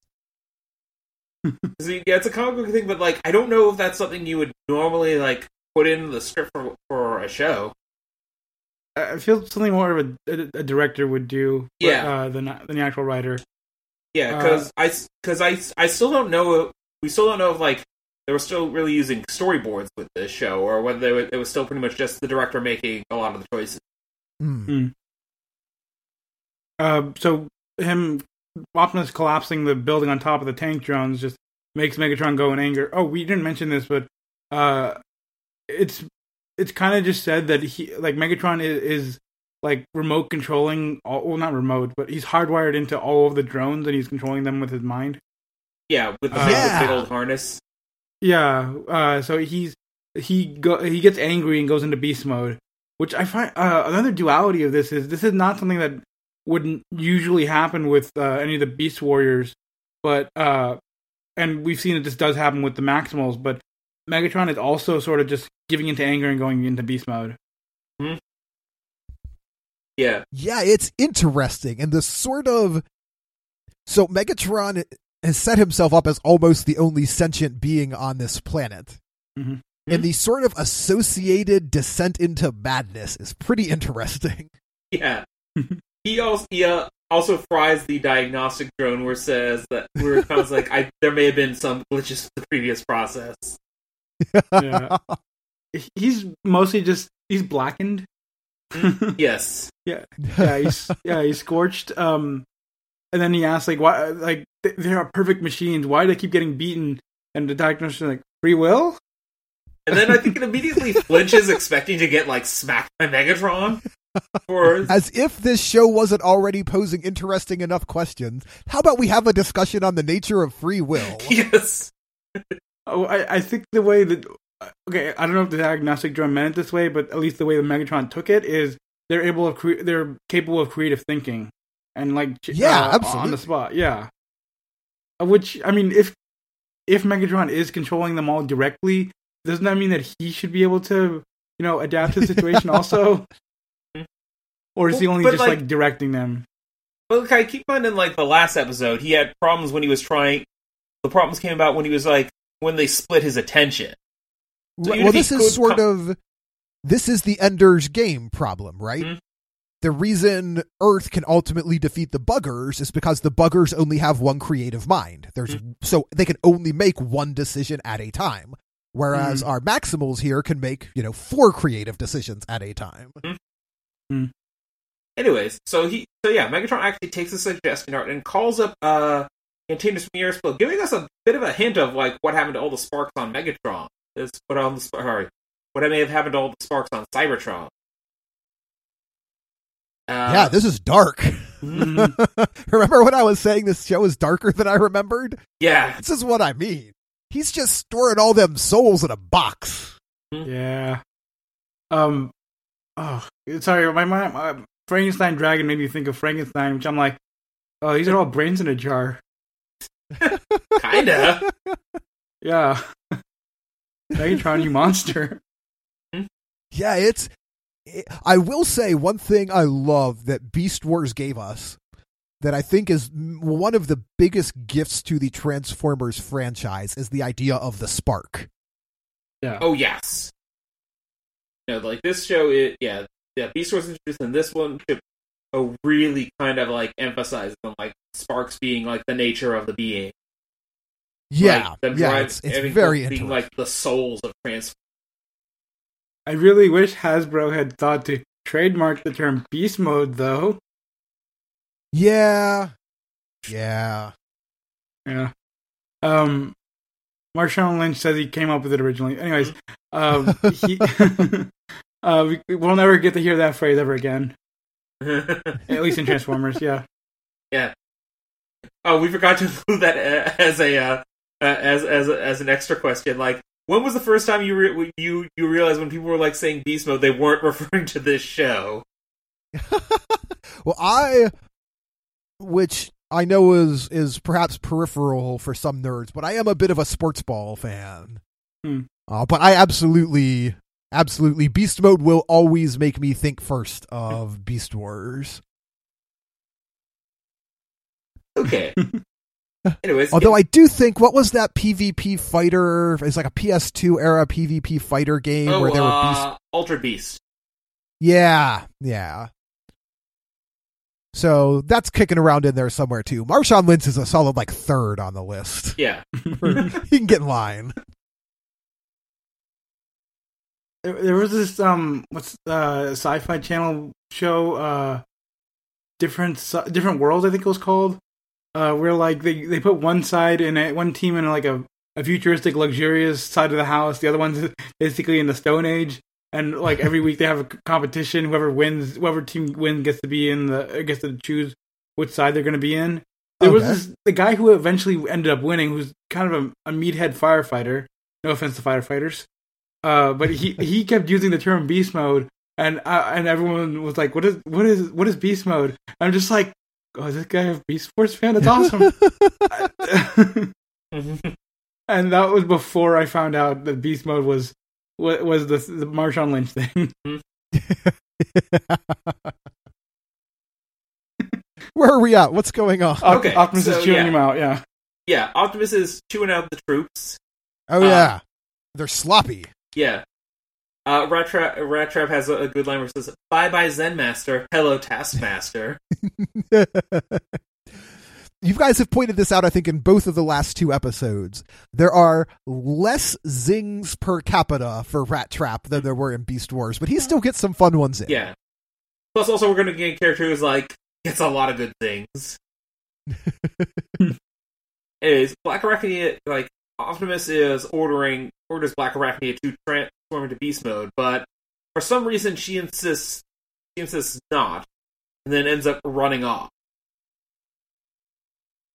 'Cause, yeah, it's a comic book thing, but like I don't know if that's something you would normally like put in the script for for a show. I I feel something more of a, a, a director would do, but, Yeah. uh, than than the actual writer. Yeah, Uh, because I because I I still don't know. We still don't know if like they were still really using storyboards with this show, or whether they were, it was still pretty much just the director making a lot of the choices. Mm. Uh, so him, Optimus collapsing the building on top of the tank drones just makes Megatron go in anger. Oh, we didn't mention this, but uh, it's it's kind of just said that he like Megatron is, is like remote controlling all well not remote, but he's hardwired into all of the drones and he's controlling them with his mind. Yeah, with the Uh, big, Yeah. big old harness. Yeah, uh, so he's he go he gets angry and goes into beast mode, which I find uh, another duality of this is this is not something that wouldn't usually happen with uh, any of the Beast Warriors, but uh, and we've seen that this does happen with the Maximals, but Megatron is also sort of just giving into anger and going into beast mode. Yeah, Yeah, it's interesting. And the sort of. So Megatron has set himself up as almost the only sentient being on this planet. Mhm. And the sort of associated descent into madness is pretty interesting. *laughs* yeah. *laughs* he also he, uh, also fries the diagnostic drone, where it says that where it sounds like I there may have been some glitches to the previous process. Yeah. *laughs* He's mostly just he's blackened. *laughs* Yes, yeah, Yeah. he's yeah he's scorched. Um, and then he asks like why like they are perfect machines. Why do they keep getting beaten? And the diagnosis like free will. and then I think it immediately *laughs* flinches, expecting to get like smacked by Megatron. As if this show wasn't already posing interesting enough questions, how about we have a discussion on the nature of free will? *laughs* yes, Oh, I, I think the way that okay, I don't know if the diagnostic drone meant it this way, but at least the way the Megatron took it is they're able of cre- they're capable of creative thinking and like Yeah, uh, on the spot, yeah. Uh, Which I mean, if if Megatron is controlling them all directly, doesn't that mean that he should be able to you know adapt to the *laughs* situation also? Or is he only but, just like- like directing them? Well, okay, keep in mind in like the last episode, he had problems when he was trying. The problems came about when he was like when they split his attention. So even well, this is sort com- of this is the Ender's Game problem, right? Mhm. The reason Earth can ultimately defeat the buggers is because the buggers only have one creative mind. There's Mm-hmm. so they can only make one decision at a time, whereas Mm-hmm. our Maximals here can make you know four creative decisions at a time. Anyways, so he, so yeah, Megatron actually takes the suggestion art and calls up uh Cantinus Miraspil, giving us a bit of a hint of like what happened to all the sparks on Megatron. This what on the sorry, what may have happened to all the sparks on Cybertron. Uh, yeah, this is dark. *laughs* Mhm. *laughs* remember when I was saying this show is darker than I remembered? yeah, This is what I mean. He's just storing all them souls in a box. Yeah. Um. Oh, sorry. My mind. My, Frankenstein Dragon made me think of Frankenstein, which I'm like, oh, these are all brains in a jar. *laughs* kinda. Yeah. *laughs* Megatron, you monster. Yeah, it's. It, I will say one thing I love that Beast Wars gave us that I think is one of the biggest gifts to the Transformers franchise is the idea of the spark. Yeah. Oh yes. You know, like this show, it yeah, yeah. Beast Wars introduced in this one to oh, really kind of like emphasize on like sparks being like the nature of the being. Yeah, like, them yeah, drive- it's, it's having very being interesting. like the souls of trans. I really wish Hasbro had thought to trademark the term beast mode, though. yeah, yeah. Yeah. Um. Marshawn Lynch says he came up with it originally. Anyways, um, he, *laughs* *laughs* uh, we, we'll never get to hear that phrase ever again. *laughs* At least in Transformers, yeah. yeah. Oh, we forgot to include that as a uh, uh, as as as an extra question. Like, when was the first time you re- you you realized when people were like saying beast mode, they weren't *laughs* referring to this show? *laughs* Well, I, which I know is is perhaps peripheral for some nerds, but I am a bit of a sports ball fan. Hmm. Uh, but I absolutely Absolutely. Beast mode will always make me think first of *laughs* Beast Wars. Okay. *laughs* Anyways, Although I do think what was that PvP fighter? It's like a PS2 era PvP fighter game oh, where there were beast uh, Ultra Beast. Yeah, yeah. So that's kicking around in there somewhere too. Marshawn Lynch is a solid like third on the list. Yeah. *laughs* he can get in line. There, there was this um, what's uh, sci-fi channel show, uh, different different worlds. I think it was called. Uh, where like they they put one side in a, one team in like a, a futuristic, luxurious side of the house. The other one's *laughs* basically in the Stone Age. And like every week they have a competition. Whoever wins, whoever team wins, gets to be in the gets to choose which side they're going to be in. There was this the guy who eventually ended up winning, who's kind of a, a meathead firefighter. No offense to firefighters, uh, but he he kept using the term beast mode, and uh, and everyone was like, "What is what is what is beast mode?" I'm just like, "Oh, is this guy a Beast Force fan? That's awesome." *laughs* *laughs* and that was before I found out that beast mode was was the the Marshawn Lynch thing. *laughs* Where are we at? What's going on? Okay, Optimus so, is chewing yeah. him out. Yeah. yeah, Optimus is chewing out the troops. Oh uh, yeah, they're sloppy. Yeah. Uh, Rat Trap, Rat Trap has a, a good line where it says, Bye bye Zen Master, hello Taskmaster. *laughs* you guys have pointed this out, I think, in both of the last two episodes. There are less zings per capita for Rat Trap than there were in Beast Wars, but he still gets some fun ones in. yeah. Plus, also, we're going to get a character who's like, gets a lot of good things. *laughs* Anyways, Black Arachnia, like, Optimus is ordering, orders Black Arachnia to transform into beast mode, but for some reason she insists, she insists not, and then ends up running off.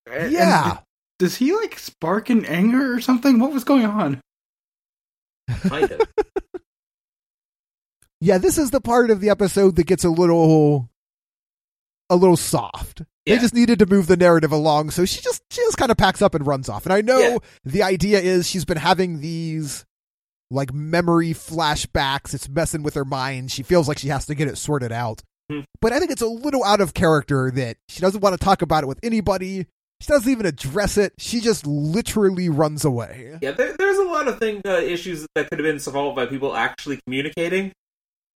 Yeah. and does he like spark in anger or something? What was going on? Kind of. *laughs* Yeah, this is the part of the episode that gets a little a little soft. They just needed to move the narrative along, so she just she just kind of packs up and runs off. And I know Yeah. the idea is she's been having these like memory flashbacks. It's messing with her mind. She feels like she has to get it sorted out. Hmm. But I think it's a little out of character that she doesn't want to talk about it with anybody. She doesn't even address it. She just literally runs away. Yeah, there, there's a lot of thing uh, issues that could have been solved by people actually communicating,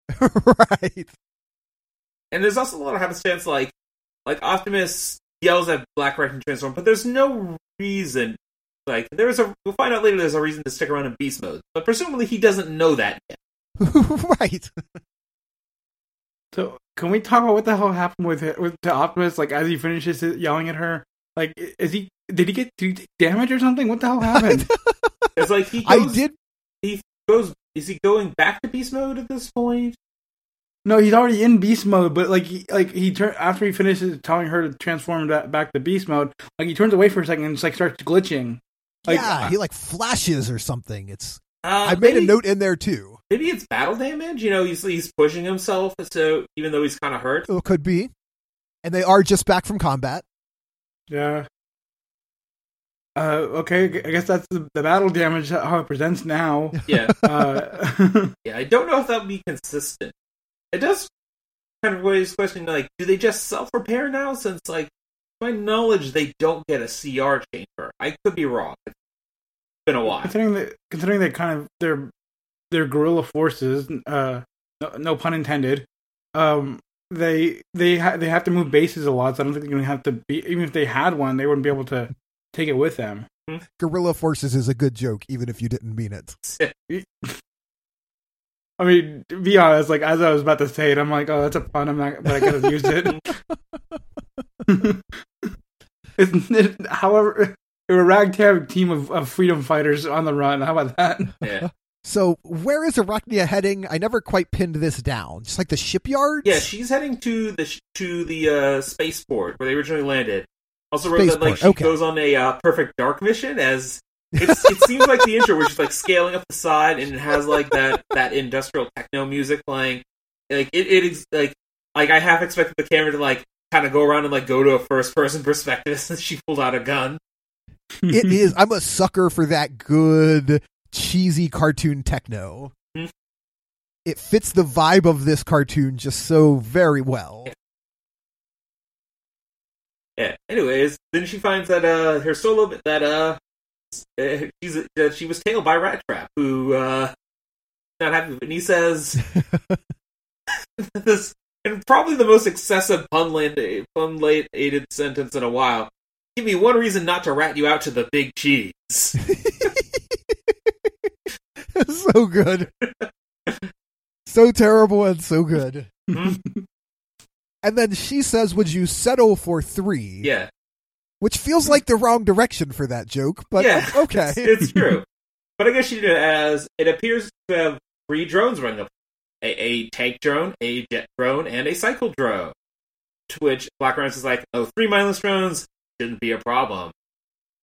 *laughs* right. and there's also a lot of happenstance like like Optimus yells at Black and transform, but there's no reason. Like there's a we'll find out later. There's a reason to stick around in beast mode, but presumably he doesn't know that yet. *laughs* right. So can we talk about what the hell happened with it, with to Optimus? Like as he finishes yelling at her, like is he did he get did he take damage or something? What the hell *laughs* happened? It's like he I did he goes. Is he going back to beast mode at this point? No, he's already in beast mode, but like he, like he turn after he finishes telling her to transform back to beast mode, like he turns away for a second and just like starts glitching. Like, yeah, he like flashes or something. It's Uh, I made a note in there too. Maybe it's battle damage. You know, he's he's pushing himself, so even though he's kind of hurt. It could be. And they are just back from combat. Yeah. Uh, okay, I guess that's the, the battle damage how it presents now. Yeah, Uh, *laughs* yeah. I don't know if that would be consistent. It does kind of raise question like, do they just self repair now? Since like, my knowledge, they don't get a CR chamber. I could be wrong. It's been a while. considering that, considering they kind of their their guerrilla forces, uh, no, no pun intended. Um, they they ha- they have to move bases a lot, so I don't think they're gonna have to be. Even if they had one, they wouldn't be able to take it with them. Guerrilla Forces is a good joke, even if you didn't mean it. *laughs* I mean, to be honest, like as I was about to say it, I'm like, oh, that's a pun. I'm not, but I could have used it. *laughs* It's- it- however, we're a ragtag team of, of freedom fighters on the run. How about that? yeah, So, where is Arachnia heading? I never quite pinned this down. Just like the shipyard. yeah. She's heading to the sh- to the uh, spaceport where they originally landed. Also wrote that like she okay. goes on a uh, perfect dark mission as it's, it seems like the intro where she's like scaling up the side and it has like that that industrial techno music playing. Like it, it is like like I half expected the camera to like kind of go around and like go to a first person *laughs* perspective since she pulled out a gun. it *laughs* is. I'm a sucker for that good, cheesy cartoon techno. Hmm. it fits the vibe of this cartoon just so very well. Yeah. Anyways, then she finds that uh her solo that uh, she's uh, she was tailed by Rat Trap, who uh not happy. And he says *laughs* this, and probably the most excessive pun land pun aided sentence in a while. Give me one reason not to rat you out to the big cheese. *laughs* so good. *laughs* so terrible and so good. Mhm. And then she says, Would you settle for three? yeah, Which feels like the wrong direction for that joke, but yeah, *laughs* okay. it's, it's true. But I guess she did it as it appears to have three drones running up: a, a tank drone, a jet drone, and a cycle drone. To which Black Rhino's is like, "Oh, three mindless drones shouldn't be a problem."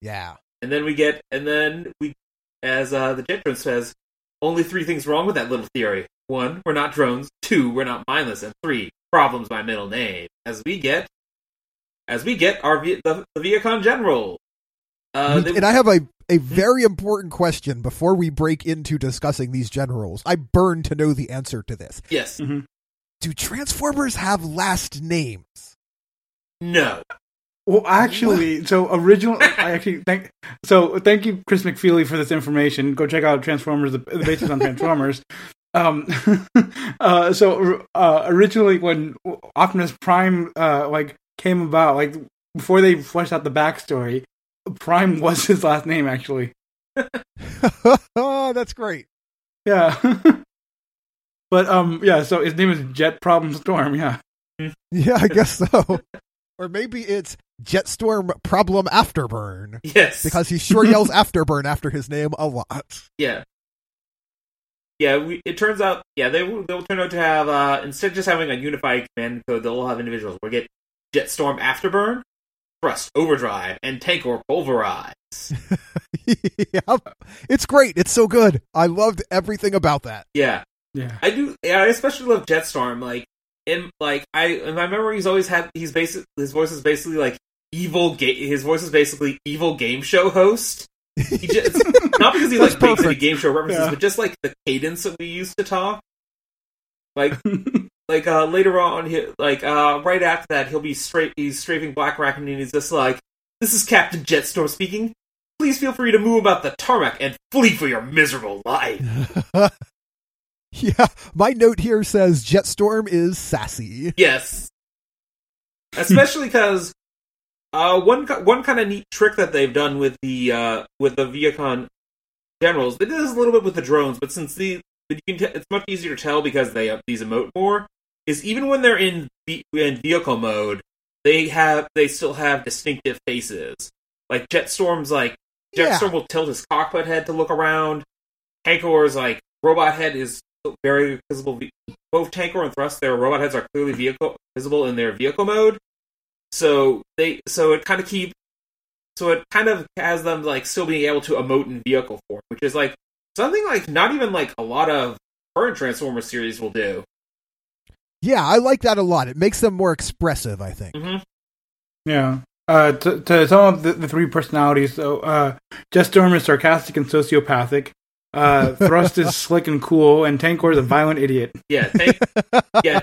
yeah. And then we get, and then we, as uh, the jet drone says, only three things wrong with that little theory. One, we're not drones. Two, we're not mindless. And three, problems my middle name. As we get, as we get our Vi- the, the Vehicon General. Uh, We- they- and I have a, a very important question before we break into discussing these generals. I burn to know the answer to this. yes, Mm-hmm. Do Transformers have last names? no, Well, actually, so original. *laughs* I actually thank. So thank you, Chris McFeely, for this information. Go check out Transformers, the, the basis on Transformers. *laughs* Um, *laughs* uh, so uh, originally, when Optimus Prime uh, like came about, like before they fleshed out the backstory, Prime *laughs* was his last name actually. oh, *laughs* that's great. Yeah. *laughs* but um, yeah. So his name is Jet Problem Storm. Yeah. Yeah, I guess so. or maybe it's Jetstorm Problem Afterburn. yes, Because he sure yells Afterburn after his name a lot. yeah, yeah. We, it turns out, yeah, they will they'll turn out to have uh, instead of just having a unified command code, they'll all have individuals. We'll get Jetstorm Afterburn, Thrust Overdrive, and Tankor Pulverize. *laughs* yep. It's great. It's so good. I loved everything about that. Yeah, Yeah. I do. Yeah, I especially love Jetstorm. Like in like I in my memory, he's always had. He's basic. His voice is basically like evil. Ga- his voice is basically evil game show host. He just *laughs* not because he That's like makes any game show references, Yeah. but just like the cadence that we used to talk. Like *laughs* like uh later on, he, like uh right after that, he'll be straight. He's strafing Black Raccoon, and he's just like, "This is Captain Jetstorm speaking. Please feel free to move about the tarmac and flee for your miserable life." *laughs* yeah. My note here says Jetstorm is sassy. Yes. Especially because uh, one one kind of neat trick that they've done with the uh, with the Vehicon generals, they did this a little bit with the drones, but since the but you can t- it's much easier to tell because they have these emote more. Is even when they're in in vehicle mode, they have they still have distinctive faces. Like Jetstorm's like Yeah. Jetstorm will tilt his cockpit head to look around. Tankor's like robot head is very visible. Both Tankor and Thrust, their robot heads are clearly vehicle visible in their vehicle mode. So they so it kind of keep so it kind of has them like still being able to emote in vehicle form, which is like something like not even like a lot of current Transformer series will do. Yeah, I like that a lot. It makes them more expressive, I think. hmm Yeah. Uh, to, to sum up the, the three personalities, so uh, Jetstorm is sarcastic and sociopathic. Uh, *laughs* Thrust is slick and cool, and Tankor is a violent idiot. Yeah, tank, *laughs* yeah,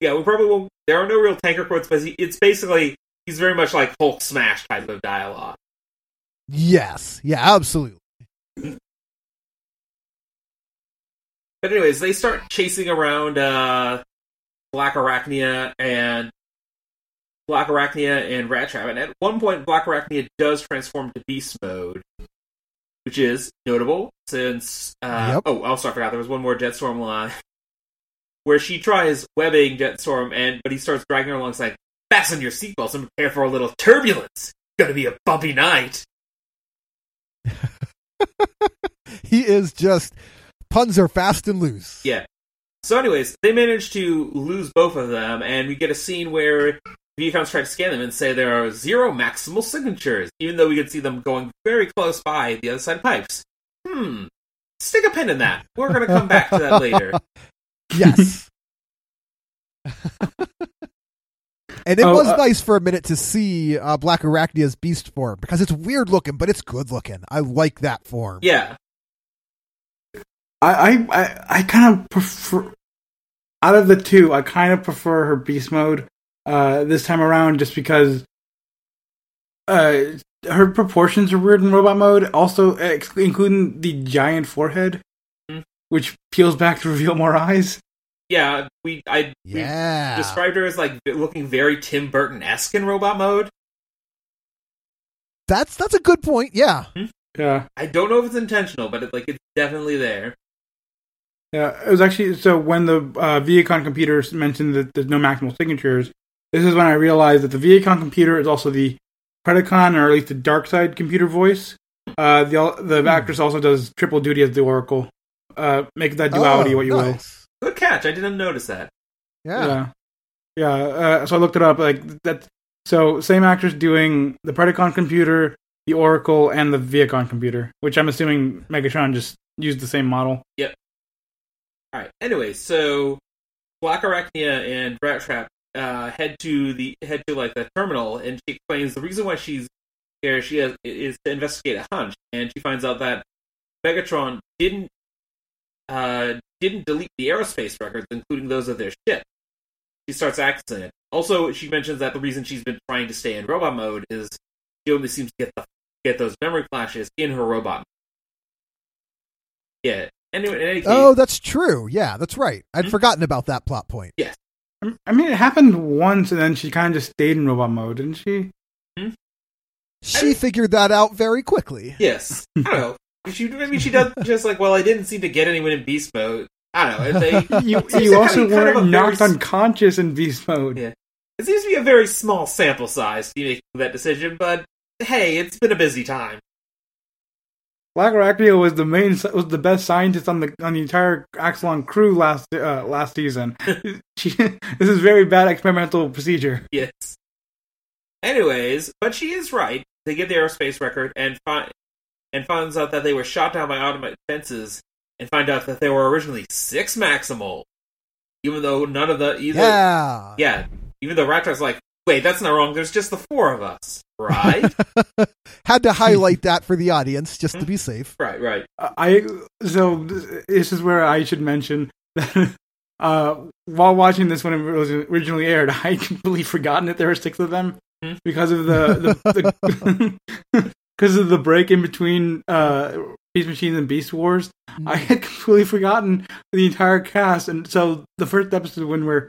yeah. We probably won't. There are no real tanker quotes, but he, it's basically he's very much like Hulk smash type of dialogue. Yes. Yeah, absolutely. But anyways, they start chasing around uh, Black Arachnia and Black Arachnia and Rat Trap. And at one point, Black Arachnia does transform to Beast mode, which is notable since. Uh, Yep. Oh, also I forgot there was one more Jetstorm line *laughs* where she tries webbing Jetstorm, and but he starts dragging her along, "Fasten your seatbelts and prepare for a little turbulence. It's Gonna be a bumpy night." *laughs* He is just puns are fast and loose. Yeah. So, anyways, they manage to lose both of them, and we get a scene where Vehicons try to scan them and say there are zero maximal signatures, even though we can see them going very close by the other side of pipes. Hmm. Stick a pin in that. We're going to come back to that later. *laughs* Yes. *laughs* and it Oh, was uh, nice for a minute to see uh, Black Arachnia's beast form because it's weird looking, but it's good looking. I like that form. Yeah. I I I, I kind of prefer out of the two, I kind of prefer her beast mode uh, this time around, just because uh, her proportions are weird in robot mode. Also, ex- including the giant forehead, Mhm. which peels back to reveal more eyes. Yeah, we I we Yeah. described her as like looking very Tim Burton esque in robot mode. That's that's a good point. Yeah. Yeah, I don't know if it's intentional, but it, like it's definitely there. Yeah. It was actually so when the uh, Vehicon computers mentioned that there's no maximal signatures. This is when I realized that the Vehicon computer is also the Predacon, or at least the dark side computer voice. Uh, the the actress also does triple duty as the Oracle. Uh, make that duality Oh, what you will. Good catch. I didn't notice that. Yeah. Yeah, yeah. Uh, so I looked it up. Like that. So same actress doing the Predacon computer, the Oracle, and the Vehicon computer, which I'm assuming Megatron just used the same model. All right. Anyway, so Black Arachnia and Rat Trap uh, head to the head to like the terminal, and she explains the reason why she's here. She has is to investigate a hunch, and she finds out that Megatron didn't uh, didn't delete the aerospace records, including those of their ship. She starts accessing it. Also, she mentions that the reason she's been trying to stay in robot mode is she only seems to get the get those memory flashes in her robot. mode. Yeah. Anyway, any case, Oh, that's true. Yeah, that's right. I'd Mhm. forgotten about that plot point. Yes. I mean, it happened once, and then she kind of just stayed in robot mode, didn't she? She figured that out very quickly. Yes. I don't know. She maybe she does *laughs* just like well, I didn't seem to get anyone in beast mode. I don't know. They, *laughs* You you also be kind of weren't very knocked s- unconscious in beast mode. Yeah. it seems to be a very small sample size to be making that decision, but hey, it's been a busy time. Black Arachnia was the main was the best scientist on the on the entire Axalon crew last uh, last season. *laughs* she, this is very bad experimental procedure. Yes. Anyways, but she is right. They get the aerospace record and find and finds out that they were shot down by automatic fences, and find out that there were originally six Maximal, even though none of the either Yeah. yeah, even though Rattrap's like, wait, that's not wrong. There's just the four of us, right? *laughs* Had to highlight that for the audience just to be safe. right, right. I so this is where I should mention that *laughs* uh, while watching this when it was originally aired, I completely forgotten that there were six of them Hmm. because of the the because *laughs* of the break in between uh, Beast Machines and Beast Wars. I had completely forgotten the entire cast, and so the first episode when we're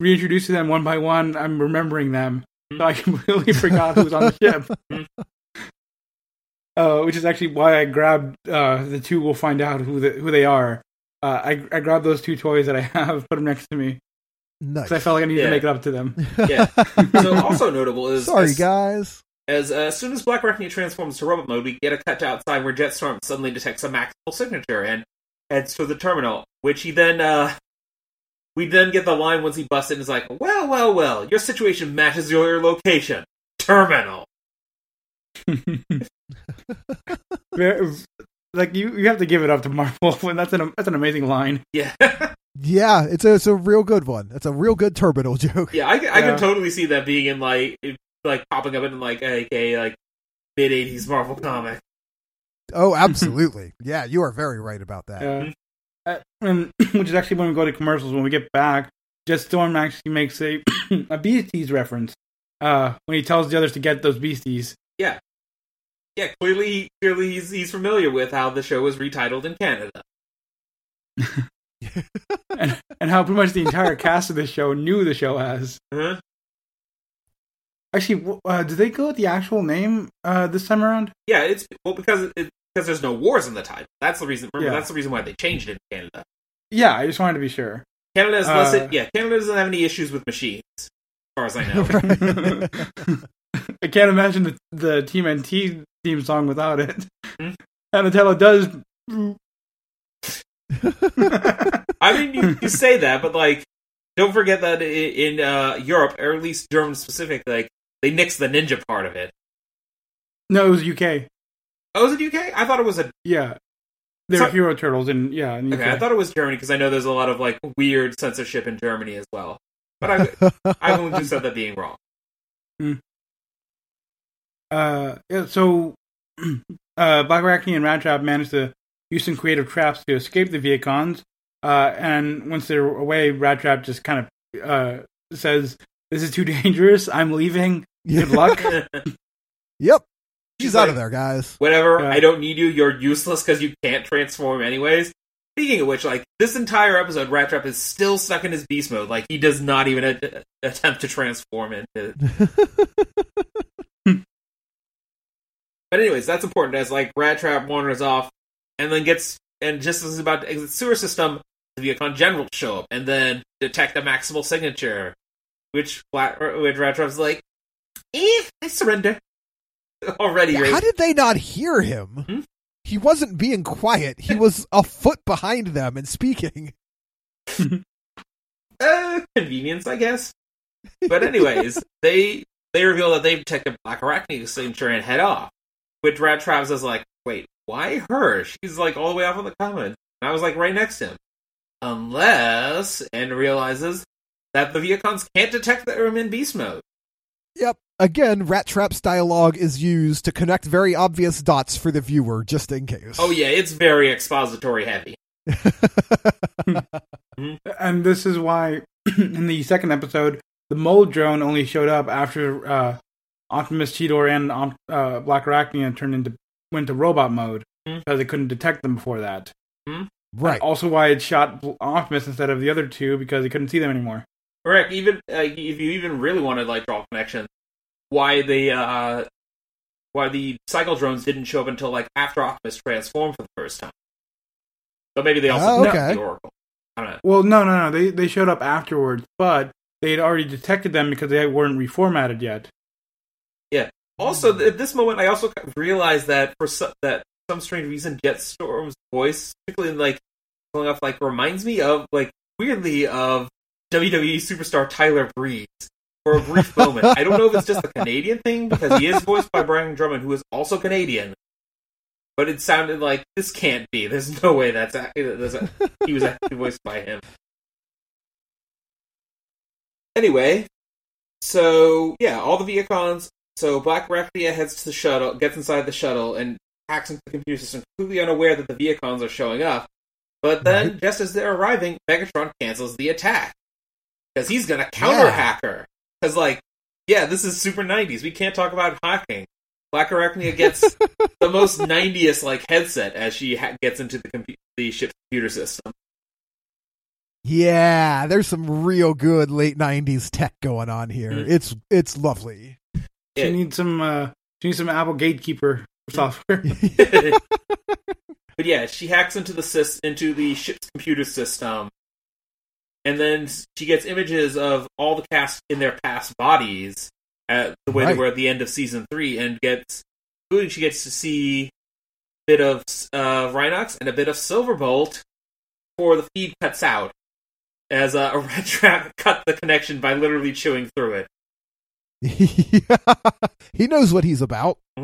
reintroducing them one by one, I'm remembering them. So I completely forgot who was on the *laughs* ship. Uh, which is actually why I grabbed uh, the two. We'll find out who the, who they are. Uh, I I grabbed those two toys that I have, put them next to me Nice. because I felt like I needed Yeah. to make it up to them. Yeah. *laughs* So also notable is Sorry, as, guys. as, uh, as soon as Black Arachnia transforms to robot mode, we get a cut to outside where Jetstorm suddenly detects a maximal signature and heads to the terminal, which he then uh, we then get the line once he busts in and is like, "Well, well, well, your situation matches your location, terminal." *laughs* Like you, you have to give it up to Marvel. *laughs* When that's an that's an amazing line. Yeah, *laughs* Yeah, it's a it's a real good one. It's a real good terminal joke. yeah, I, can- I Yeah. can totally see that being in like like popping up in like a, a like mid '80s Marvel comic. Oh, absolutely. yeah, you are very right about that. Uh, uh, and *clears throat* which is actually when we go to commercials. When we get back, Jetstorm actually makes a *clears throat* a beasties reference uh, when he tells the others to get those beasties. Yeah, yeah. clearly, clearly he's he's familiar with how the show was retitled in Canada. *laughs* *laughs* and and how pretty much the entire *laughs* cast of this show knew the show as. Huh? Actually, uh, did they go with the actual name uh, this time around? Yeah, it's well because it, because there's no wars in the title. That's the reason. Remember, Yeah. that's the reason why they changed it in Canada. Yeah, I just wanted to be sure. Canada is less. Uh, yeah, Canada doesn't have any issues with machines, as far as I know. *laughs* I can't imagine the, the TMNT theme song without it. Hmm? Donatello does. *laughs* I mean, you, you say that, but like, don't forget that i- in uh, Europe, or at least German specific, like they nixed the ninja part of it. no, it was UK. Oh, is it UK? I thought it was a. Yeah, they were So- Hero Turtles, and yeah, in UK. Okay, I thought it was Germany because I know there's a lot of like weird censorship in Germany as well. But I, *laughs* I wouldn't consider that being wrong. uh, yeah, so *clears throat* uh, Black Arachne and Rat Trap managed to use some creative traps to escape the Vehicons. Uh, and once they're away, Rat Trap just kind of uh, says, "This is too *laughs* dangerous. I'm leaving. Good luck." *laughs* Yep. She's, She's out like- of there, guys. Whatever, Yeah. I don't need you. You're useless because you can't transform anyways. Speaking of which, like this entire episode, Rat Trap is still stuck in his beast mode. Like he does not even a- attempt to transform into. *laughs* But anyways, that's important as like Rat Trap wanders off and then gets and just as he's about to exit the sewer system, the Vehicon generals show up and then detect a maximal signature, which Flat which Rat Trap's like, eh, I surrender. *laughs* Already, right? how did they not hear him? Hmm? He wasn't being quiet. He was *laughs* a foot behind them and speaking. *laughs* uh, convenience, I guess. But anyways, they they reveal that they've detected Black Arachne's signature and head off. Which Rat Traps is like, wait, why her? She's like all the way off on the common. And I was like right next to him. Unless and realizes that the Vehicons can't detect that I'm in beast mode. Yep. Again, Rat Trap's dialogue is used to connect very obvious dots for the viewer, just in case. Oh yeah, it's very expository heavy. *laughs* and this is why *clears throat* in the second episode, the mold drone only showed up after uh, Optimus Cheetor and Op- uh, Black Arachnia turned into went to robot mode Hmm. because they couldn't detect them before that. right. Also, why it shot Optimus instead of the other two because he couldn't see them anymore. Correct. Even like, if you even really want to like draw a connection, why the uh, why the cycle drones didn't show up until like after Optimus transformed for the first time. So maybe they also Oh, know okay. the Oracle. I don't know. Well, no, no, no. They they showed up afterwards, but they had already detected them because they weren't reformatted yet. Yeah. Also, at this moment, I also realized that for some, that some strange reason, Jetstorm's voice, particularly like going off, like reminds me of like weirdly of WWE superstar Tyler Breeze for a brief moment. I don't know if it's just a Canadian thing because he is voiced by Brian Drummond, who is also Canadian. But it sounded like this can't be. There's no way that's, that's a- he was actually voiced by him. Anyway, so yeah, all the Vehicons. So Black Arachnia heads to the shuttle, gets inside the shuttle, and hacks into the computer system, completely unaware that the Vehicons are showing up. But then, Right. just as they're arriving, Megatron cancels the attack because he's gonna counter Yeah. hack her. Because like, yeah, this is super '90s. We can't talk about hacking. Black Arachnia gets *laughs* the most '90s like headset as she ha- gets into the compu- the ship's computer system. Yeah, there's some real good late '90s tech going on here. Mhm. It's it's lovely. She Yeah. needs some. Uh, she needs some Apple Gatekeeper software. *laughs* *laughs* but yeah, she hacks into the sys- into the ship's computer system, and then she gets images of all the cast in their past bodies at the way Right. they were at the end of season three, and gets including she gets to see a bit of uh, Rhinox and a bit of Silverbolt before the feed cuts out, as uh, *laughs* a Rat Trap cut the connection by literally chewing through it. *laughs* he knows what he's about, *laughs*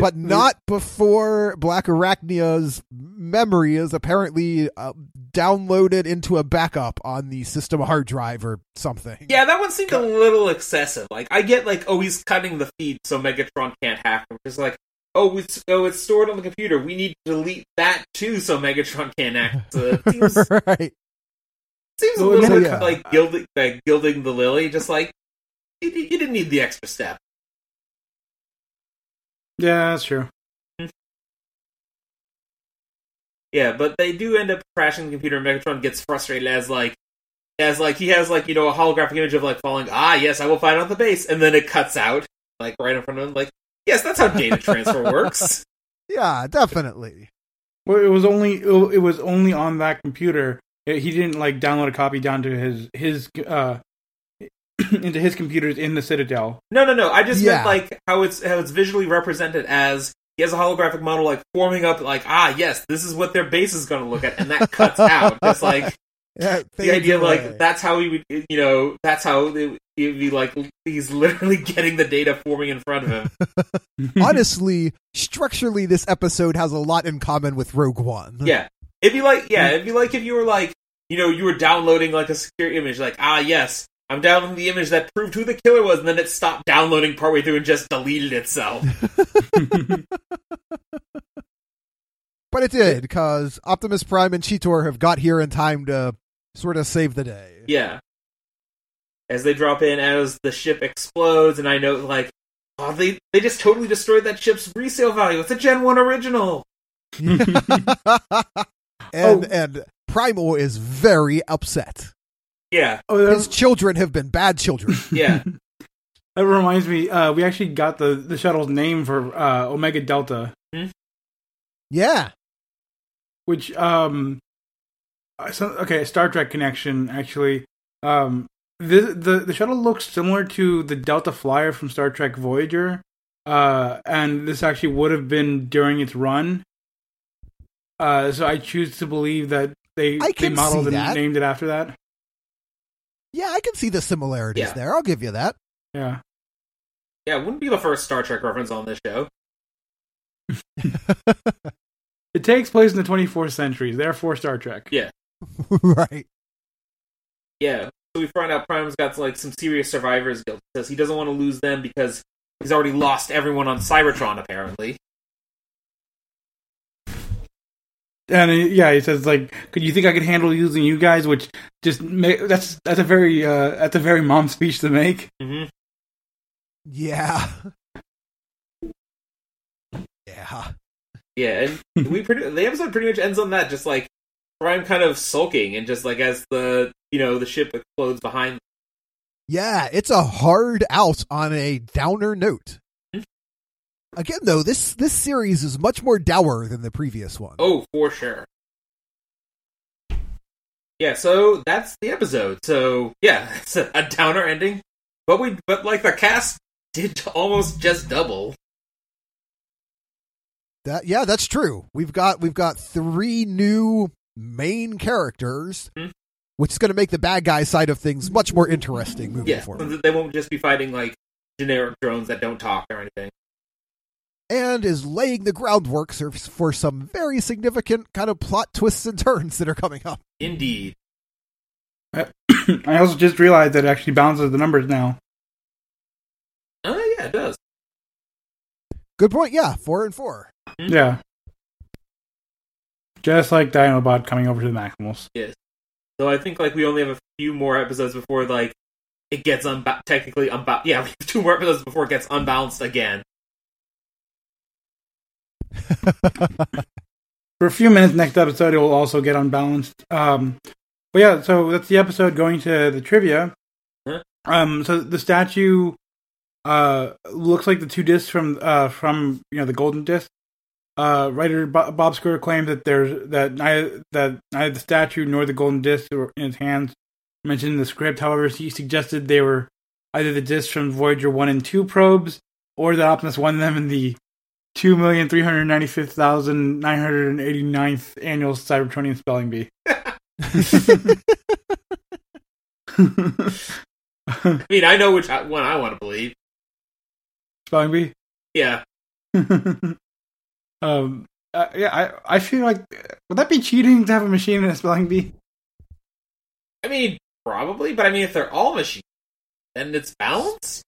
but not before Black Arachnia's memory is apparently uh, downloaded into a backup on the system hard drive or something. Yeah, that one seemed a little excessive. Like, I get like, oh, he's cutting the feed so Megatron can't hack him. Just like, oh, it's oh, it's stored on the computer. We need to delete that too so Megatron can't hack. It seems, *laughs* right. seems a Well, little yeah. bit like gilding, like gilding the lily. Just like you, you didn't need the extra step. Yeah, that's true. Yeah, but they do end up crashing the computer. and Megatron gets frustrated as like. As like he has like you know a holographic image of like falling ah yes I will find out the base and then it cuts out like right in front of him like yes that's how data transfer *laughs* works Yeah, definitely. Well, it was only it was only on that computer. It- he didn't like download a copy down to his his uh *coughs* into his computers in the Citadel. No, no, no. I just Yeah. meant like how it's how it's visually represented as he has a holographic model like forming up like ah yes this is what their base is going to look at and that cuts *laughs* out just like *laughs* Yeah, the idea of, away. like that's how he would you know that's how it would be like he's literally *laughs* getting the data forming in front of him. Honestly, structurally, this episode has a lot in common with Rogue One. yeah, it'd be like yeah, it'd be like if you were like you know you were downloading like a secure image like ah yes. I'm downloading the image that proved who the killer was, and then it stopped downloading partway through and just deleted itself. *laughs* But it did because Optimus Prime and Cheetor have got here in time to sort of save the day. Yeah. As they drop in, as the ship explodes, and I know, like, oh, they they just totally destroyed that ship's resale value. It's a Gen One original. *laughs* *laughs* and and Primal is very upset. Yeah, Oh, His children have been bad children. *laughs* yeah, *laughs* that reminds me. Uh, we actually got the the shuttle's name for uh, Omega Delta, yeah. which um, so, okay, Star Trek connection actually. Um, the the the shuttle looks similar to the Delta Flyer from Star Trek Voyager, uh, and this actually would have been during its run. Uh, so I choose to believe that they I they modeled see and named it after that. Yeah, I can see the similarities Yeah. there. I'll give you that. Yeah. yeah. Wouldn't be the first Star Trek reference on this show. *laughs* It takes place in the 24th century, therefore Star Trek. Yeah. *laughs* right. Yeah. So we find out Prime's got like some serious survivors guilt. He says he doesn't want to lose them because he's already lost everyone on Cybertron. Apparently, And uh, yeah, he says like, "Could you think I could handle using you guys?" Which just ma- that's that's a very uh, that's a very mom speech to make. hmm Yeah. *laughs* Yeah. yeah, and we pretty the episode pretty much ends on that, just like Prime kind of sulking and just like as the you know the ship explodes behind. Yeah, it's a hard out on a downer note. Again, though, this this series is much more dour than the previous one. Oh, for sure. Yeah, so that's the episode. So yeah, *laughs* it's a, a downer ending, but we but like the cast did almost just double. That yeah, that's true. We've got we've got three new main characters, Hmm. which is going to make the bad guy side of things much more interesting moving Yeah, forward, they won't just be fighting like generic drones that don't talk or anything. And is laying the groundwork for, for some very significant kind of plot twists and turns that are coming up. Indeed. *coughs* I also just realized that it actually balances the numbers now. Oh yeah, it does. Good point. Yeah, four and four. Mm-hmm. Yeah. Just like Dinobot coming over to the Maximals. Yes. So I think like we only have a few more episodes before like it gets unba- technically unbalanced. Yeah, *laughs* we have two more episodes before it gets unbalanced again. *laughs* For a few minutes next episode, it will also get unbalanced. Um, but yeah, so that's the episode going to the trivia. Um, so the statue uh, looks like the two discs from uh, from you know the golden disc. Uh, writer Bob Skir claims that there's that neither that neither the statue nor the golden disc were in his hands mentioned in the script. However, he suggested they were either the discs from Voyager one and two probes, or that Optimus won them in the two million three hundred ninety fifth thousand nine hundred eighty ninth annual Cybertronian spelling bee. *laughs* I mean, I know which one I want to believe. spelling bee. Yeah, *laughs* um, uh, yeah, I I feel like would that be cheating to have a machine in a spelling bee? I mean probably, but I mean if they're all machines, then it's balanced.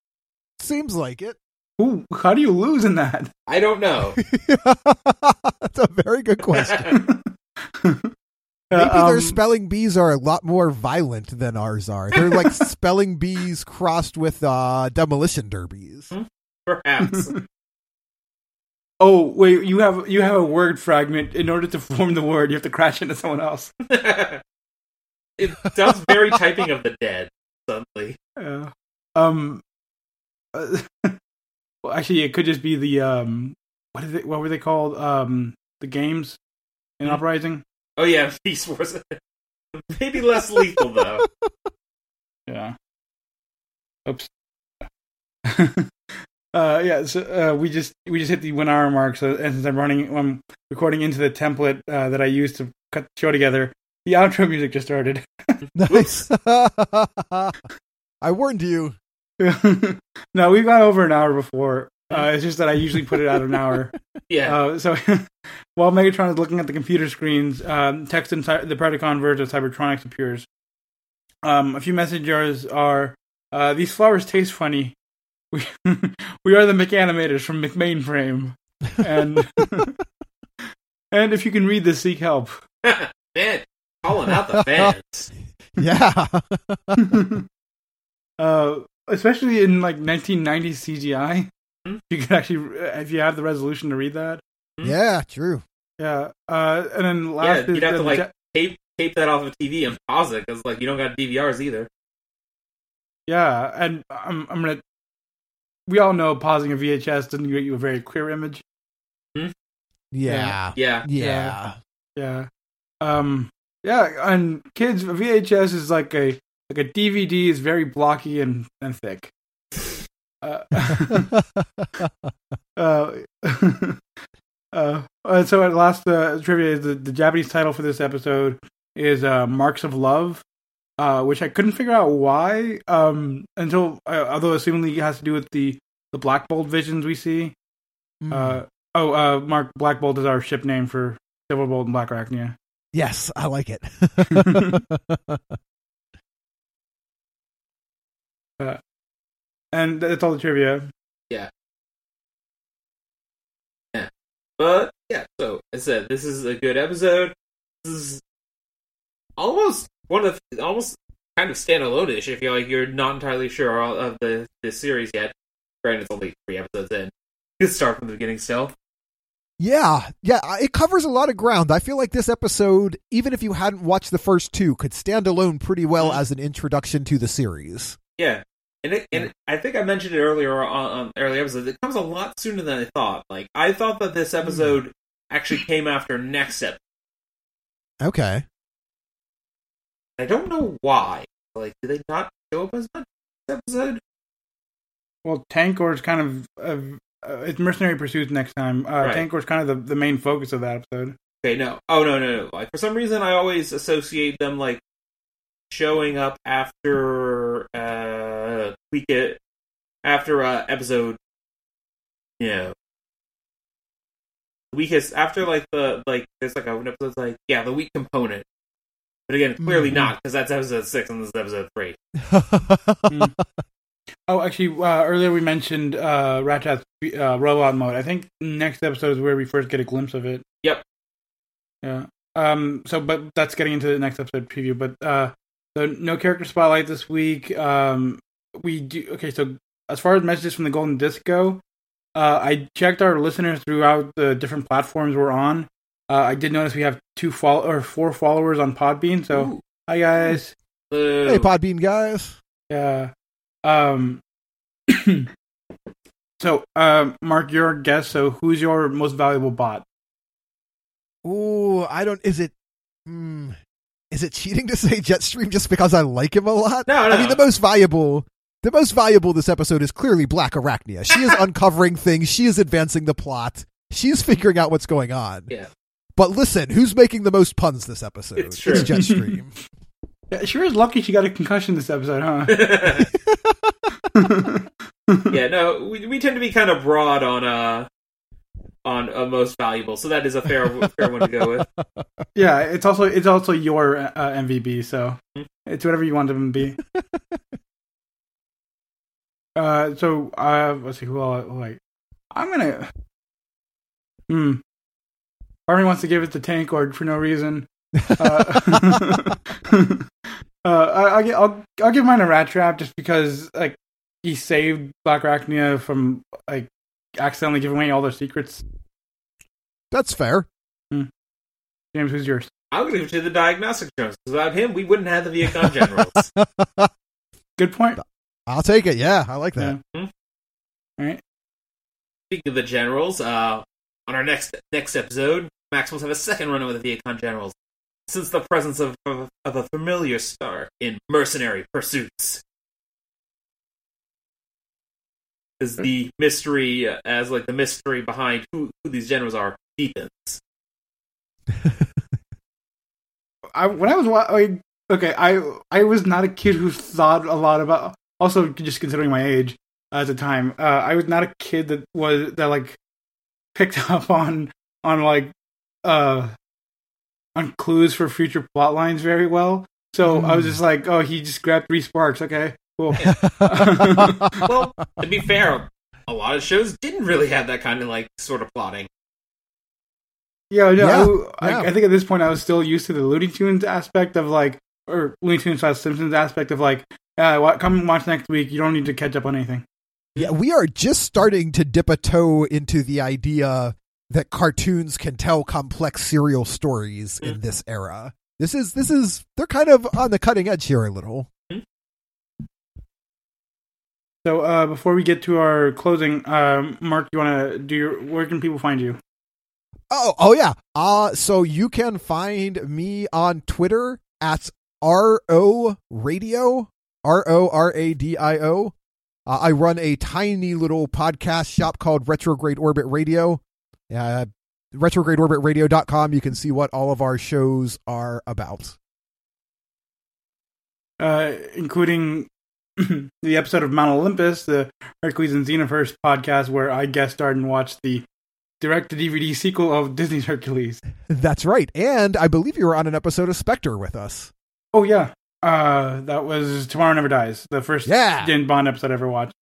Seems like it. Ooh, how do you lose in that? I don't know. *laughs* That's a very good question. *laughs* Maybe Uh, their um, spelling bees are a lot more violent than ours are. They're like *laughs* spelling bees crossed with uh, demolition derbies. Perhaps. oh wait, you have you have a word fragment. In order to form the word, you have to crash into someone else. it sounds very typing of the dead. Suddenly, Yeah. Um. uh, well, actually, it could just be the um. What is it? What were they called? Um, the games in Hmm. Uprising. oh yeah, *laughs* Beast Wars. Maybe less lethal though. *laughs* Yeah. Oops. *laughs* uh, yeah. So uh, we just we just hit the one hour mark. So and since I'm running, I'm recording into the template uh, that I used to cut the show together. The outro music just started. Nice. I warned you. No, we've gone over an hour before. Uh, it's just that I usually put it at an hour. *laughs* Yeah, Uh, so *laughs* while Megatron is looking at the computer screens, um, text in Cy- the Predacon version of Cybertronics appears. Um, a few messages are: uh, "These flowers taste funny. We *laughs* we are the McAnimators from McMainframe." And and if you can read this, seek help. Man, calling out the fans. Yeah. uh, especially in like 1990s CGI. Hmm? You could actually, if you have the resolution to read that. yeah, true. Yeah. Uh, and then last, yeah, you'd is have to like Ja- tape tape that off of TV and pause it because like you don't got DVRs either. yeah, and I'm I'm gonna. We all know pausing a VHS doesn't get you a very clear image. Yeah. Yeah, Yeah. Yeah. Yeah. Um. Yeah, and kids, VHS is like a like a DVD is very blocky and and thick. Uh, *laughs* *laughs* uh, *laughs* uh, uh, so at last uh, trivia is the, the Japanese title for this episode is uh, "Marks of Love," uh, which I couldn't figure out why um, until uh, although assumingly it has to do with the the Black Bolt visions we see. Mm. Uh, oh, uh, Mark Black Bolt is our ship name for Silver Bolt and Black Arachnia. yes, I like it. And that's all the trivia. Yeah. Yeah. But yeah. So I said this is a good episode. This is almost one of almost kind of standalone-ish. If you're like you're not entirely sure of the this series yet. Granted, it's only three episodes in. You can start from the beginning still. Yeah, yeah, it covers a lot of ground. I feel like this episode, even if you hadn't watched the first two, could stand alone pretty well Mhm. as an introduction to the series. Yeah, and it, and I think I mentioned it earlier on, on early episodes. It comes a lot sooner than I thought. Like I thought that this episode actually came after next episode. Okay. I don't know why. Like, did they not show up as much this episode? Well, Tankor is kind of uh, uh, it's Mercenary Pursuits next time. Uh, Right. Tankor is kind of the, the main focus of that episode. Okay, no. Oh no, no, no. Like for some reason, I always associate them like showing up after week it after uh episode. You know, weakest after like the like there's like an episode like yeah the weak component. But again, clearly Mhm. not because that's episode six and this is episode three. *laughs* Oh, actually, uh, earlier we mentioned uh, Ratchet's uh, robot mode. I think next episode is where we first get a glimpse of it. Yep. Yeah. Um. So, but that's getting into the next episode preview. But uh, so no character spotlight this week. Um, we do okay. So as far as messages from the Golden Disc go, uh, I checked our listeners throughout the different platforms we're on. Uh, I did notice we have two follow or four followers on Podbean. So Ooh. hi guys. Boo. hey, Podbean guys. Yeah. Um. *clears throat* so, um, Mark, your guess. So, who's your most valuable bot? Ooh, I don't. Is it? Hmm, is it cheating to say Jetstream just because I like him a lot? No, I mean, the most valuable. The most valuable this episode is clearly Black Arachnia. She is *laughs* uncovering things. She is advancing the plot. She is figuring out what's going on. Yeah. But listen, who's making the most puns this episode? It's true. Jetstream. *laughs* Yeah, sure is lucky she got a concussion this episode, huh? *laughs* yeah, no, we, we tend to be kind of broad on uh on uh, most valuable, so that is a fair fair one to go with. yeah, it's also it's also your uh, MVB, so Hmm. it's whatever you want them to be. Uh, so uh, let's see who all like. I'm gonna. Hmm. Part of me wants to give it to Tankor for no reason. uh, *laughs* uh, I, I'll, I'll I'll give mine a rat trap just because like he saved Black Arachnia from like accidentally giving away all their secrets. That's fair. James, who's yours? I'm going to give it to the diagnostic drones. Without him, we wouldn't have the Vehicon generals. *laughs* Good point. I'll take it. Yeah, I like that. Yeah. All right. Speaking of the generals, uh, on our next next episode, Max will have a second run with the Vehicon generals since the presence of, of, of a familiar star in Mercenary Pursuits. Is the mystery, uh, as like the mystery behind who, who these generals are, deepens. *laughs* I when I was wa- I, okay, I I was not a kid who thought a lot about. Also, just considering my age at the time, uh, I was not a kid that was that like picked *laughs* up on on like uh on clues for future plot lines very well. So I was just like, oh, he just grabbed three sparks. Okay, cool. *laughs* *laughs* well, to be fair, a lot of shows didn't really have that kind of like sort of plotting. Yeah, no, Yeah, I, yeah. I, I think at this point I was still used to the Looney Tunes aspect of like, or Looney Tunes slash Simpsons aspect of like, uh, come watch next week. You don't need to catch up on anything. Yeah, we are just starting to dip a toe into the idea that cartoons can tell complex serial stories in this era. This is this is they're kind of on the cutting edge here a little. So uh, before we get to our closing, um, Mark, you want to do your? Where can people find you? Oh, oh yeah. Uh so you can find me on Twitter at RO Radio, R O R A D I O. Uh, I run a tiny little podcast shop called Retrograde Orbit Radio. Uh, retrogradeorbitradio.com. You can see what all of our shows are about. uh, including *clears throat* the episode of Mount Olympus, the Hercules and Xenaverse podcast, where I guest starred and watched the direct to DVD sequel of Disney's Hercules. That's right. And I believe you were on an episode of Spectre with us. Oh yeah, uh, that was Tomorrow Never Dies, the first Yeah. James Bond episode I ever watched.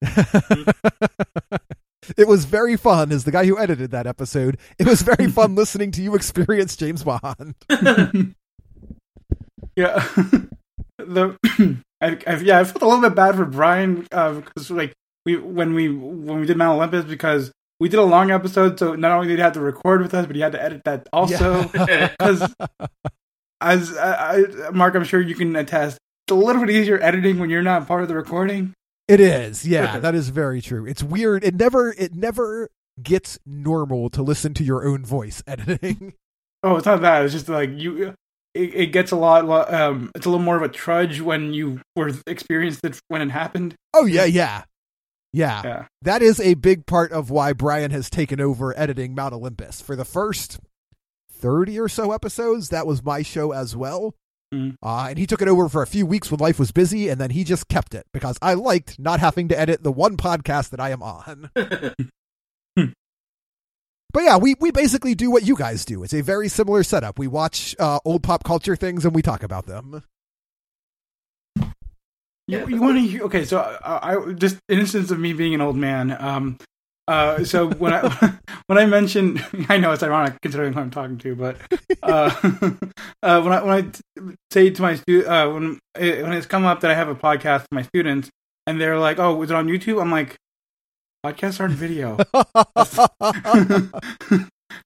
*laughs* it was very fun as the guy who edited that episode. It was very *laughs* fun listening to you experience James Bond. *laughs* Yeah, the *clears throat* I, I yeah I felt a little bit bad for Brian because like we when we when we did Mount Olympus because we did a long episode, so not only did he have to record with us, but he had to edit that also. Yeah. because as I, I, Mark, I'm sure you can attest, it's a little bit easier editing when you're not part of the recording. It is. Yeah, that is very true. It's weird. It never it never gets normal to listen to your own voice *laughs* editing. Oh, it's not that. It's just like you. It, it gets a lot. Um, it's a little more of a trudge when you were experienced it when it happened. Oh yeah, yeah. Yeah. Yeah. That is a big part of why Brian has taken over editing Mount Olympus. For the first 30 or so episodes, that was my show as well. Mhm. Uh, and he took it over for a few weeks when life was busy, and then he just kept it because I liked not having to edit the one podcast that I am on. *laughs* But yeah, we, we basically do what you guys do. It's a very similar setup. We watch uh, old pop culture things and we talk about them. You, you want to hear? Okay, so uh, I just an instance of me being an old man. Um, uh, so when I *laughs* when I mentioned, *laughs* I know it's ironic considering who I'm talking to, but uh, *laughs* uh, when I when I t- say to my stu- uh, when it, when it's come up that I have a podcast to my students, and they're like, "Oh, is it on YouTube?" I'm like, "Podcasts aren't video,"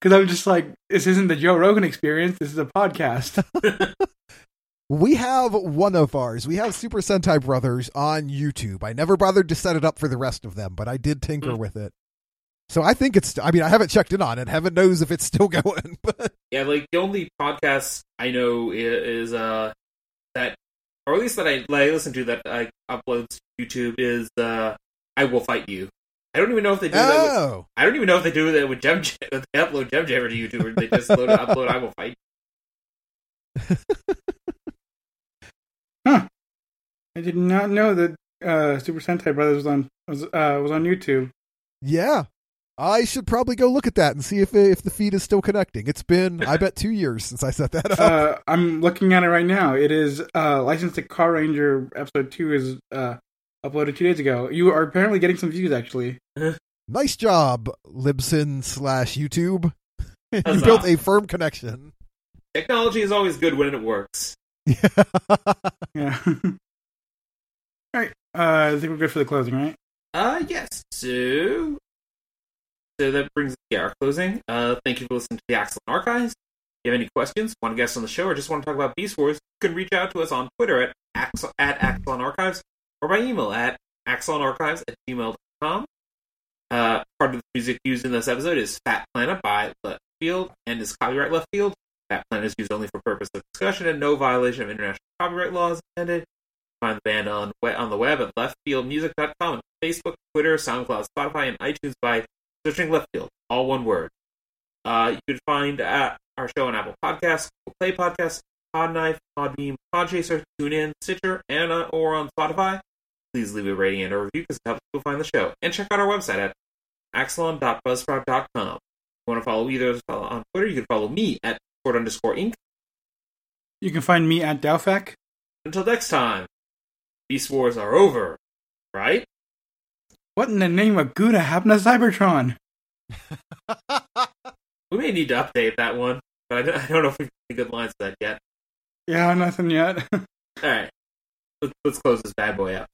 because I'm just like, "This isn't the Joe Rogan experience. This is a podcast." We have one of ours. We have Super Sentai Brothers on YouTube. I never bothered to set it up for the rest of them, but I did tinker Mm. with it. So I think it's. I mean, I haven't checked in on it. Heaven knows if it's still *laughs* going. But Yeah, like the only podcast I know is uh that, or at least that I, that I listen to that I uploads to YouTube is uh I will fight you. I don't even know if they do that. With, oh, I don't even know if they do that with Gem. If they upload Gem Jammer to YouTube, or they just load, *laughs* upload I will fight. *laughs* Huh. I did not know that uh, Super Sentai Brothers was on was uh, was on YouTube. yeah. I should probably go look at that and see if if the feed is still connecting. It's been, I bet, two years since I set that up. Uh, I'm looking at it right now. It is uh, licensed to Carranger episode two is uh, uploaded two days ago. You are apparently getting some views actually. nice job, Libsyn slash YouTube. *laughs* you Huzzah. built a firm connection. Technology is always good when it works. Yeah. *laughs* *laughs* All right. Uh, I think we're good for the closing, right? Uh, yes. So, so that brings us to our closing. Uh, thank you for listening to the Axalon Archives. If you have any questions, want to guest on the show, or just want to talk about Beast Wars, you can reach out to us on Twitter at Ax- at Axalon Archives or by email at axalonarchives at gmail.com. Uh, part of the music used in this episode is Phat Planet by Left Field and is copyright Left Field. Phat Planet is used only for purpose of discussion and no violation of international copyright laws intended. Find the band on on the web at leftfieldmusic.com, Facebook, Twitter, SoundCloud, Spotify, and iTunes by searching Leftfield, all one word. Uh, you can find uh, our show on Apple Podcasts, Google Play Podcasts, Podknife, Podbean, Podchaser, TuneIn, Stitcher, and uh, or on Spotify. Please leave a rating and a review because it helps people find the show. And check out our website at axalon.buzzsprout.com. If you want to follow either of us on Twitter, you can follow me at Discord underscore Inc. You can find me at DaoFAQ. Until next time, Beast Wars are over, right? What in the name of Gouda happened to Cybertron? *laughs* We may need to update that one, but I don't, I don't know if we've got any good lines for that yet. Yeah, nothing yet. *laughs* All right, let's, let's close this bad boy out.